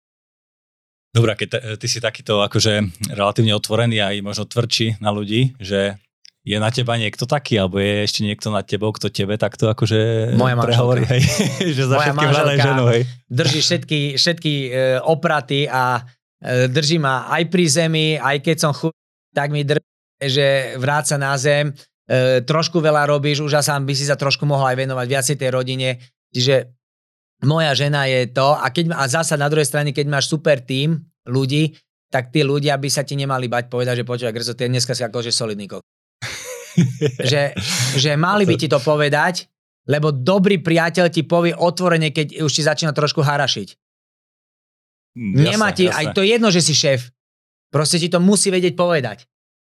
Dobre, keď ty si takýto akože relatívne otvorený aj možno tvrdší na ľudí, že je na teba niekto taký, alebo je ešte niekto na tebou, kto tebe takto akože Moja prehovorí, hej, že za Moja všetky ženu, hej. drží všetky, všetky e, opraty a e, drží ma aj pri zemi, aj keď som chud, tak mi drží, že vráca na zem, e, trošku veľa robíš, už by si sa trošku mohla aj venovať viacej tej rodine, čiže moja žena je to a, keď, a zasa na druhej strane, keď máš super tým ľudí, tak tí ľudia by sa ti nemali bať povedať, že počúvaj, Grzo, ty dneska si akože solidný kok. že, že mali by ti to povedať, lebo dobrý priateľ ti povie otvorene, keď už ti začína trošku harašiť. Mm, jasne, Nemá ti, jasne. aj to jedno, že si šéf. Proste ti to musí vedieť povedať.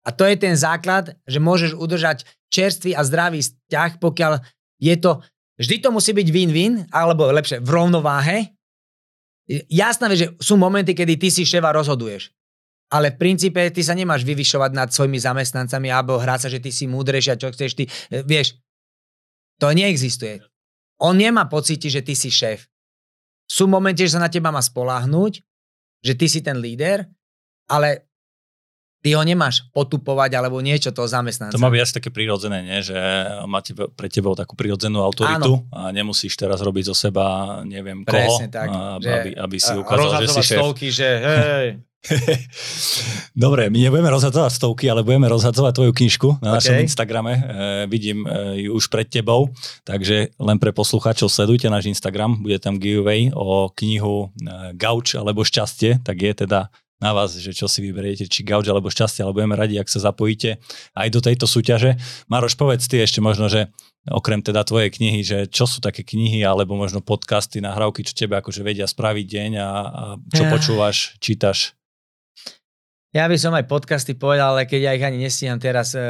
A to je ten základ, že môžeš udržať čerstvý a zdravý vzťah, pokiaľ je to Vždy to musí byť win-win, alebo lepšie v rovnováhe. Jasná že sú momenty, kedy ty si ševa rozhoduješ. Ale v princípe ty sa nemáš vyvyšovať nad svojimi zamestnancami alebo hrať sa, že ty si múdrejší a čo chceš ty. E, vieš, to neexistuje. On nemá pocíti, že ty si šéf. Sú momenty, že sa na teba má spoláhnuť, že ty si ten líder, ale ty ho nemáš potupovať alebo niečo toho zamestnanca. To má asi také prirodzené, nie? že máte pre tebou takú prirodzenú autoritu Áno. a nemusíš teraz robiť zo seba neviem Presne koho, tak, a, že, aby, aby si ukázal, že si šéf. Stovky, že hej, Dobre, my nebudeme rozhadzovať stovky, ale budeme rozhadzovať tvoju knižku na okay. našom Instagrame. E, vidím e, ju už pred tebou, takže len pre poslucháčov sledujte náš Instagram, bude tam giveaway o knihu e, Gauč alebo Šťastie, tak je teda na vás, že čo si vyberiete, či gauč alebo šťastie, ale budeme radi, ak sa zapojíte aj do tejto súťaže. Maroš, povedz ty ešte možno, že okrem teda tvojej knihy, že čo sú také knihy alebo možno podcasty, nahrávky, čo tebe akože vedia spraviť deň a, a čo ja. počúvaš, čítaš? Ja by som aj podcasty povedal, ale keď ja ich ani nestíham teraz e,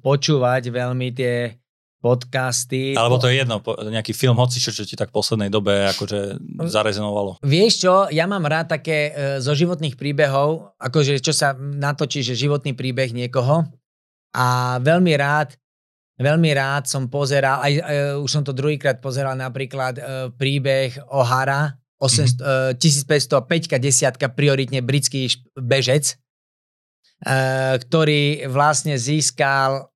počúvať veľmi tie podcasty. Alebo to je jedno, nejaký film, hoci čo, čo ti tak v poslednej dobe akože zarezonovalo. Vieš čo, ja mám rád také e, zo životných príbehov, akože čo sa natočí, že životný príbeh niekoho a veľmi rád Veľmi rád som pozeral, aj, aj už som to druhýkrát pozeral napríklad e, príbeh Hara, 800, mm-hmm. 1505 desiatka prioritne britský bežec, e, ktorý vlastne získal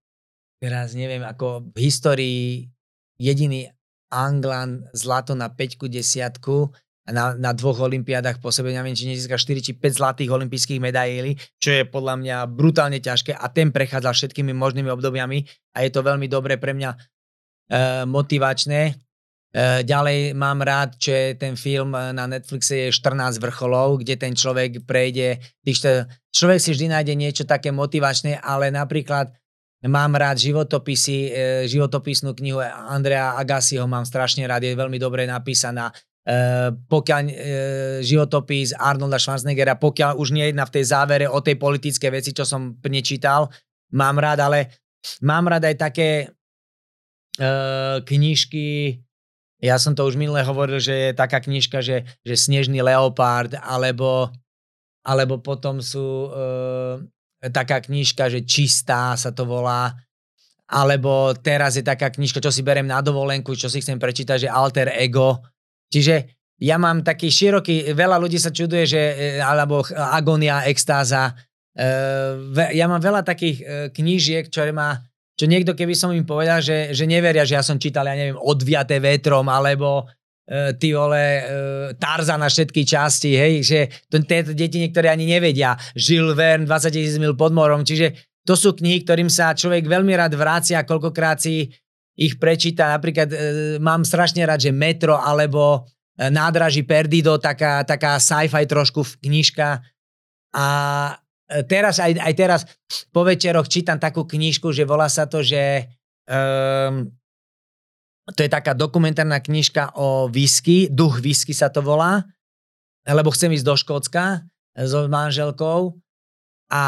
teraz neviem, ako v histórii jediný Anglan zlato na 5 desiatku na, na dvoch olimpiádach po sebe, neviem, či nezíska 4 či 5 zlatých olympijských medailí, čo je podľa mňa brutálne ťažké a ten prechádzal všetkými možnými obdobiami a je to veľmi dobré pre mňa e, motivačné. E, ďalej mám rád, že ten film na Netflixe je 14 vrcholov, kde ten človek prejde, tých, človek si vždy nájde niečo také motivačné, ale napríklad Mám rád životopisy, e, životopisnú knihu Andrea Agassiho mám strašne rád, je veľmi dobre napísaná. E, pokiaľ e, životopis Arnolda Schwarzeneggera, pokiaľ už nie jedna v tej závere o tej politické veci, čo som nečítal, mám rád, ale mám rád aj také knižky, ja som to už minule hovoril, že je taká knižka, že, že Snežný leopard, alebo, alebo potom sú taká knižka, že Čistá sa to volá, alebo teraz je taká knižka, čo si berem na dovolenku, čo si chcem prečítať, že Alter Ego. Čiže ja mám taký široký, veľa ľudí sa čuduje, že, e, alebo agonia, extáza. E, ja mám veľa takých e, knížiek, ktoré má, čo niekto keby som im povedal, že, že neveria, že ja som čítal, ja neviem, Odviaté vetrom, alebo ty vole, e, Tarza na všetky časti, hej, že to, tieto deti niektoré ani nevedia. Žil Verne, 20 tisíc mil pod morom, čiže to sú knihy, ktorým sa človek veľmi rád vrácia, koľkokrát si ich prečíta. Napríklad e, mám strašne rád, že Metro alebo e, Nádraží Perdido, taká, taká sci-fi trošku knižka. A e, teraz, aj, aj teraz po večeroch čítam takú knižku, že volá sa to, že um, to je taká dokumentárna knižka o whisky, duch whisky sa to volá, lebo chcem ísť do Škótska so manželkou a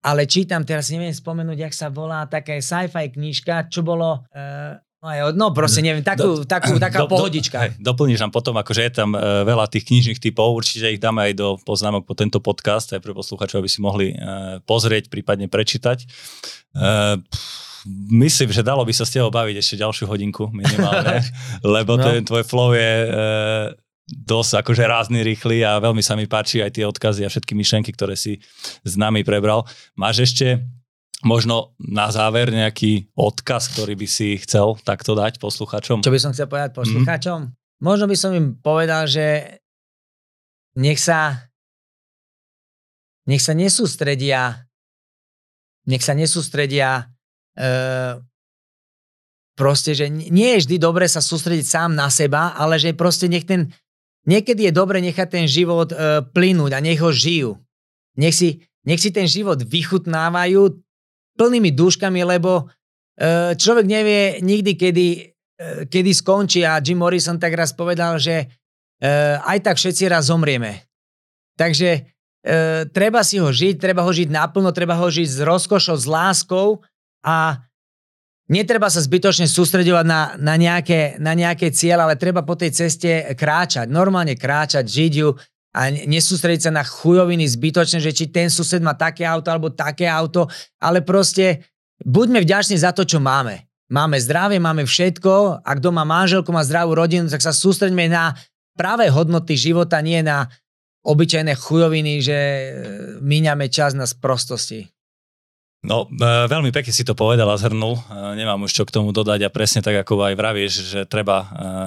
ale čítam, teraz neviem spomenúť, jak sa volá, taká sci-fi knižka, čo bolo, uh, no proste neviem, takú, takú, taká do, pohodička. Do, hej, doplníš nám potom, akože je tam uh, veľa tých knižných typov, určite ich dáme aj do poznámok po tento podcast, aj pre poslucháčov, aby si mohli uh, pozrieť, prípadne prečítať. Uh, myslím, že dalo by sa s tebou baviť ešte ďalšiu hodinku minimálne, lebo no. ten tvoj flow je e, dosť akože rázny, rýchly a veľmi sa mi páči aj tie odkazy a všetky myšlenky, ktoré si s nami prebral. Máš ešte možno na záver nejaký odkaz, ktorý by si chcel takto dať posluchačom? Čo by som chcel povedať posluchačom? Mm. Možno by som im povedal, že nech sa nech sa nesústredia nech sa nesústredia proste, že nie je vždy dobre sa sústrediť sám na seba, ale že proste nech ten, niekedy je dobre nechať ten život uh, plynúť a nech ho žijú. Nech si, nech si ten život vychutnávajú plnými dúškami, lebo uh, človek nevie nikdy, kedy, uh, kedy skončí a Jim Morrison tak raz povedal, že uh, aj tak všetci raz zomrieme. Takže uh, treba si ho žiť, treba ho žiť naplno, treba ho žiť s rozkošou, s láskou a netreba sa zbytočne sústredovať na, na, nejaké, na nejaké cieľ, ale treba po tej ceste kráčať, normálne kráčať, žiť ju a nesústrediť sa na chujoviny zbytočne, že či ten sused má také auto alebo také auto, ale proste buďme vďační za to, čo máme. Máme zdravie, máme všetko, ak doma manželku, má zdravú rodinu, tak sa sústreďme na práve hodnoty života, nie na obyčajné chujoviny, že míňame čas na sprostosti. No, e, veľmi pekne si to povedal a zhrnul. E, nemám už čo k tomu dodať a presne tak, ako aj vravíš, že treba e,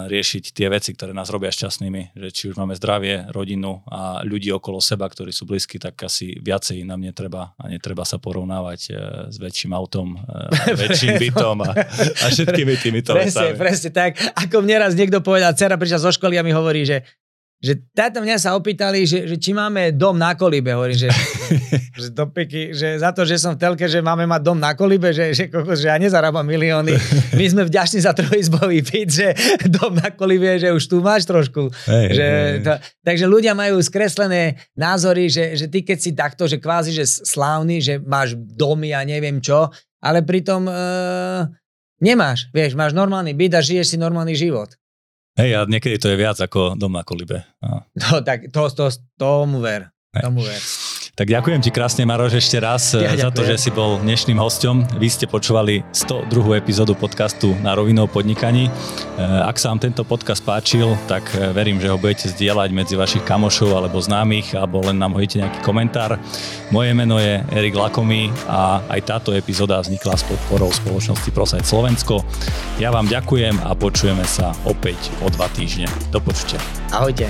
riešiť tie veci, ktoré nás robia šťastnými. Že či už máme zdravie, rodinu a ľudí okolo seba, ktorí sú blízki, tak asi viacej nám netreba a netreba sa porovnávať s väčším autom, väčším bytom a, a všetkými týmito presne, vecami. Presne tak. Ako mne raz niekto povedal, dcera prišla zo školy a mi hovorí, že že táto mňa sa opýtali, že, že či máme dom na kolíbe. Hovorím, že, že, do peky, že za to, že som v telke, že máme mať dom na kolíbe, že, že, že ja nezarábam milióny. My sme vďační za trojizbový byt, že dom na kolíbe, že už tu máš trošku. Hey, že, hey. To, takže ľudia majú skreslené názory, že, že ty keď si takto, že kvázi, že slávny, že máš domy a neviem čo, ale pritom e, nemáš, vieš, máš normálny byt a žiješ si normálny život. Hej, a niekedy to je viac ako dom na kolibe. No tak to, to, tomu ver. Tomu ver. Tak ďakujem ti krásne, Maroš, ešte raz ja, za to, že si bol dnešným hostom. Vy ste počúvali 102. epizódu podcastu na rovinu o podnikaní. Eh, ak sa vám tento podcast páčil, tak eh, verím, že ho budete zdieľať medzi vašich kamošov alebo známych, alebo len nám hodíte nejaký komentár. Moje meno je Erik Lakomy a aj táto epizóda vznikla s podporou spoločnosti Prosajt Slovensko. Ja vám ďakujem a počujeme sa opäť o dva týždne. Do počutia. Ahojte.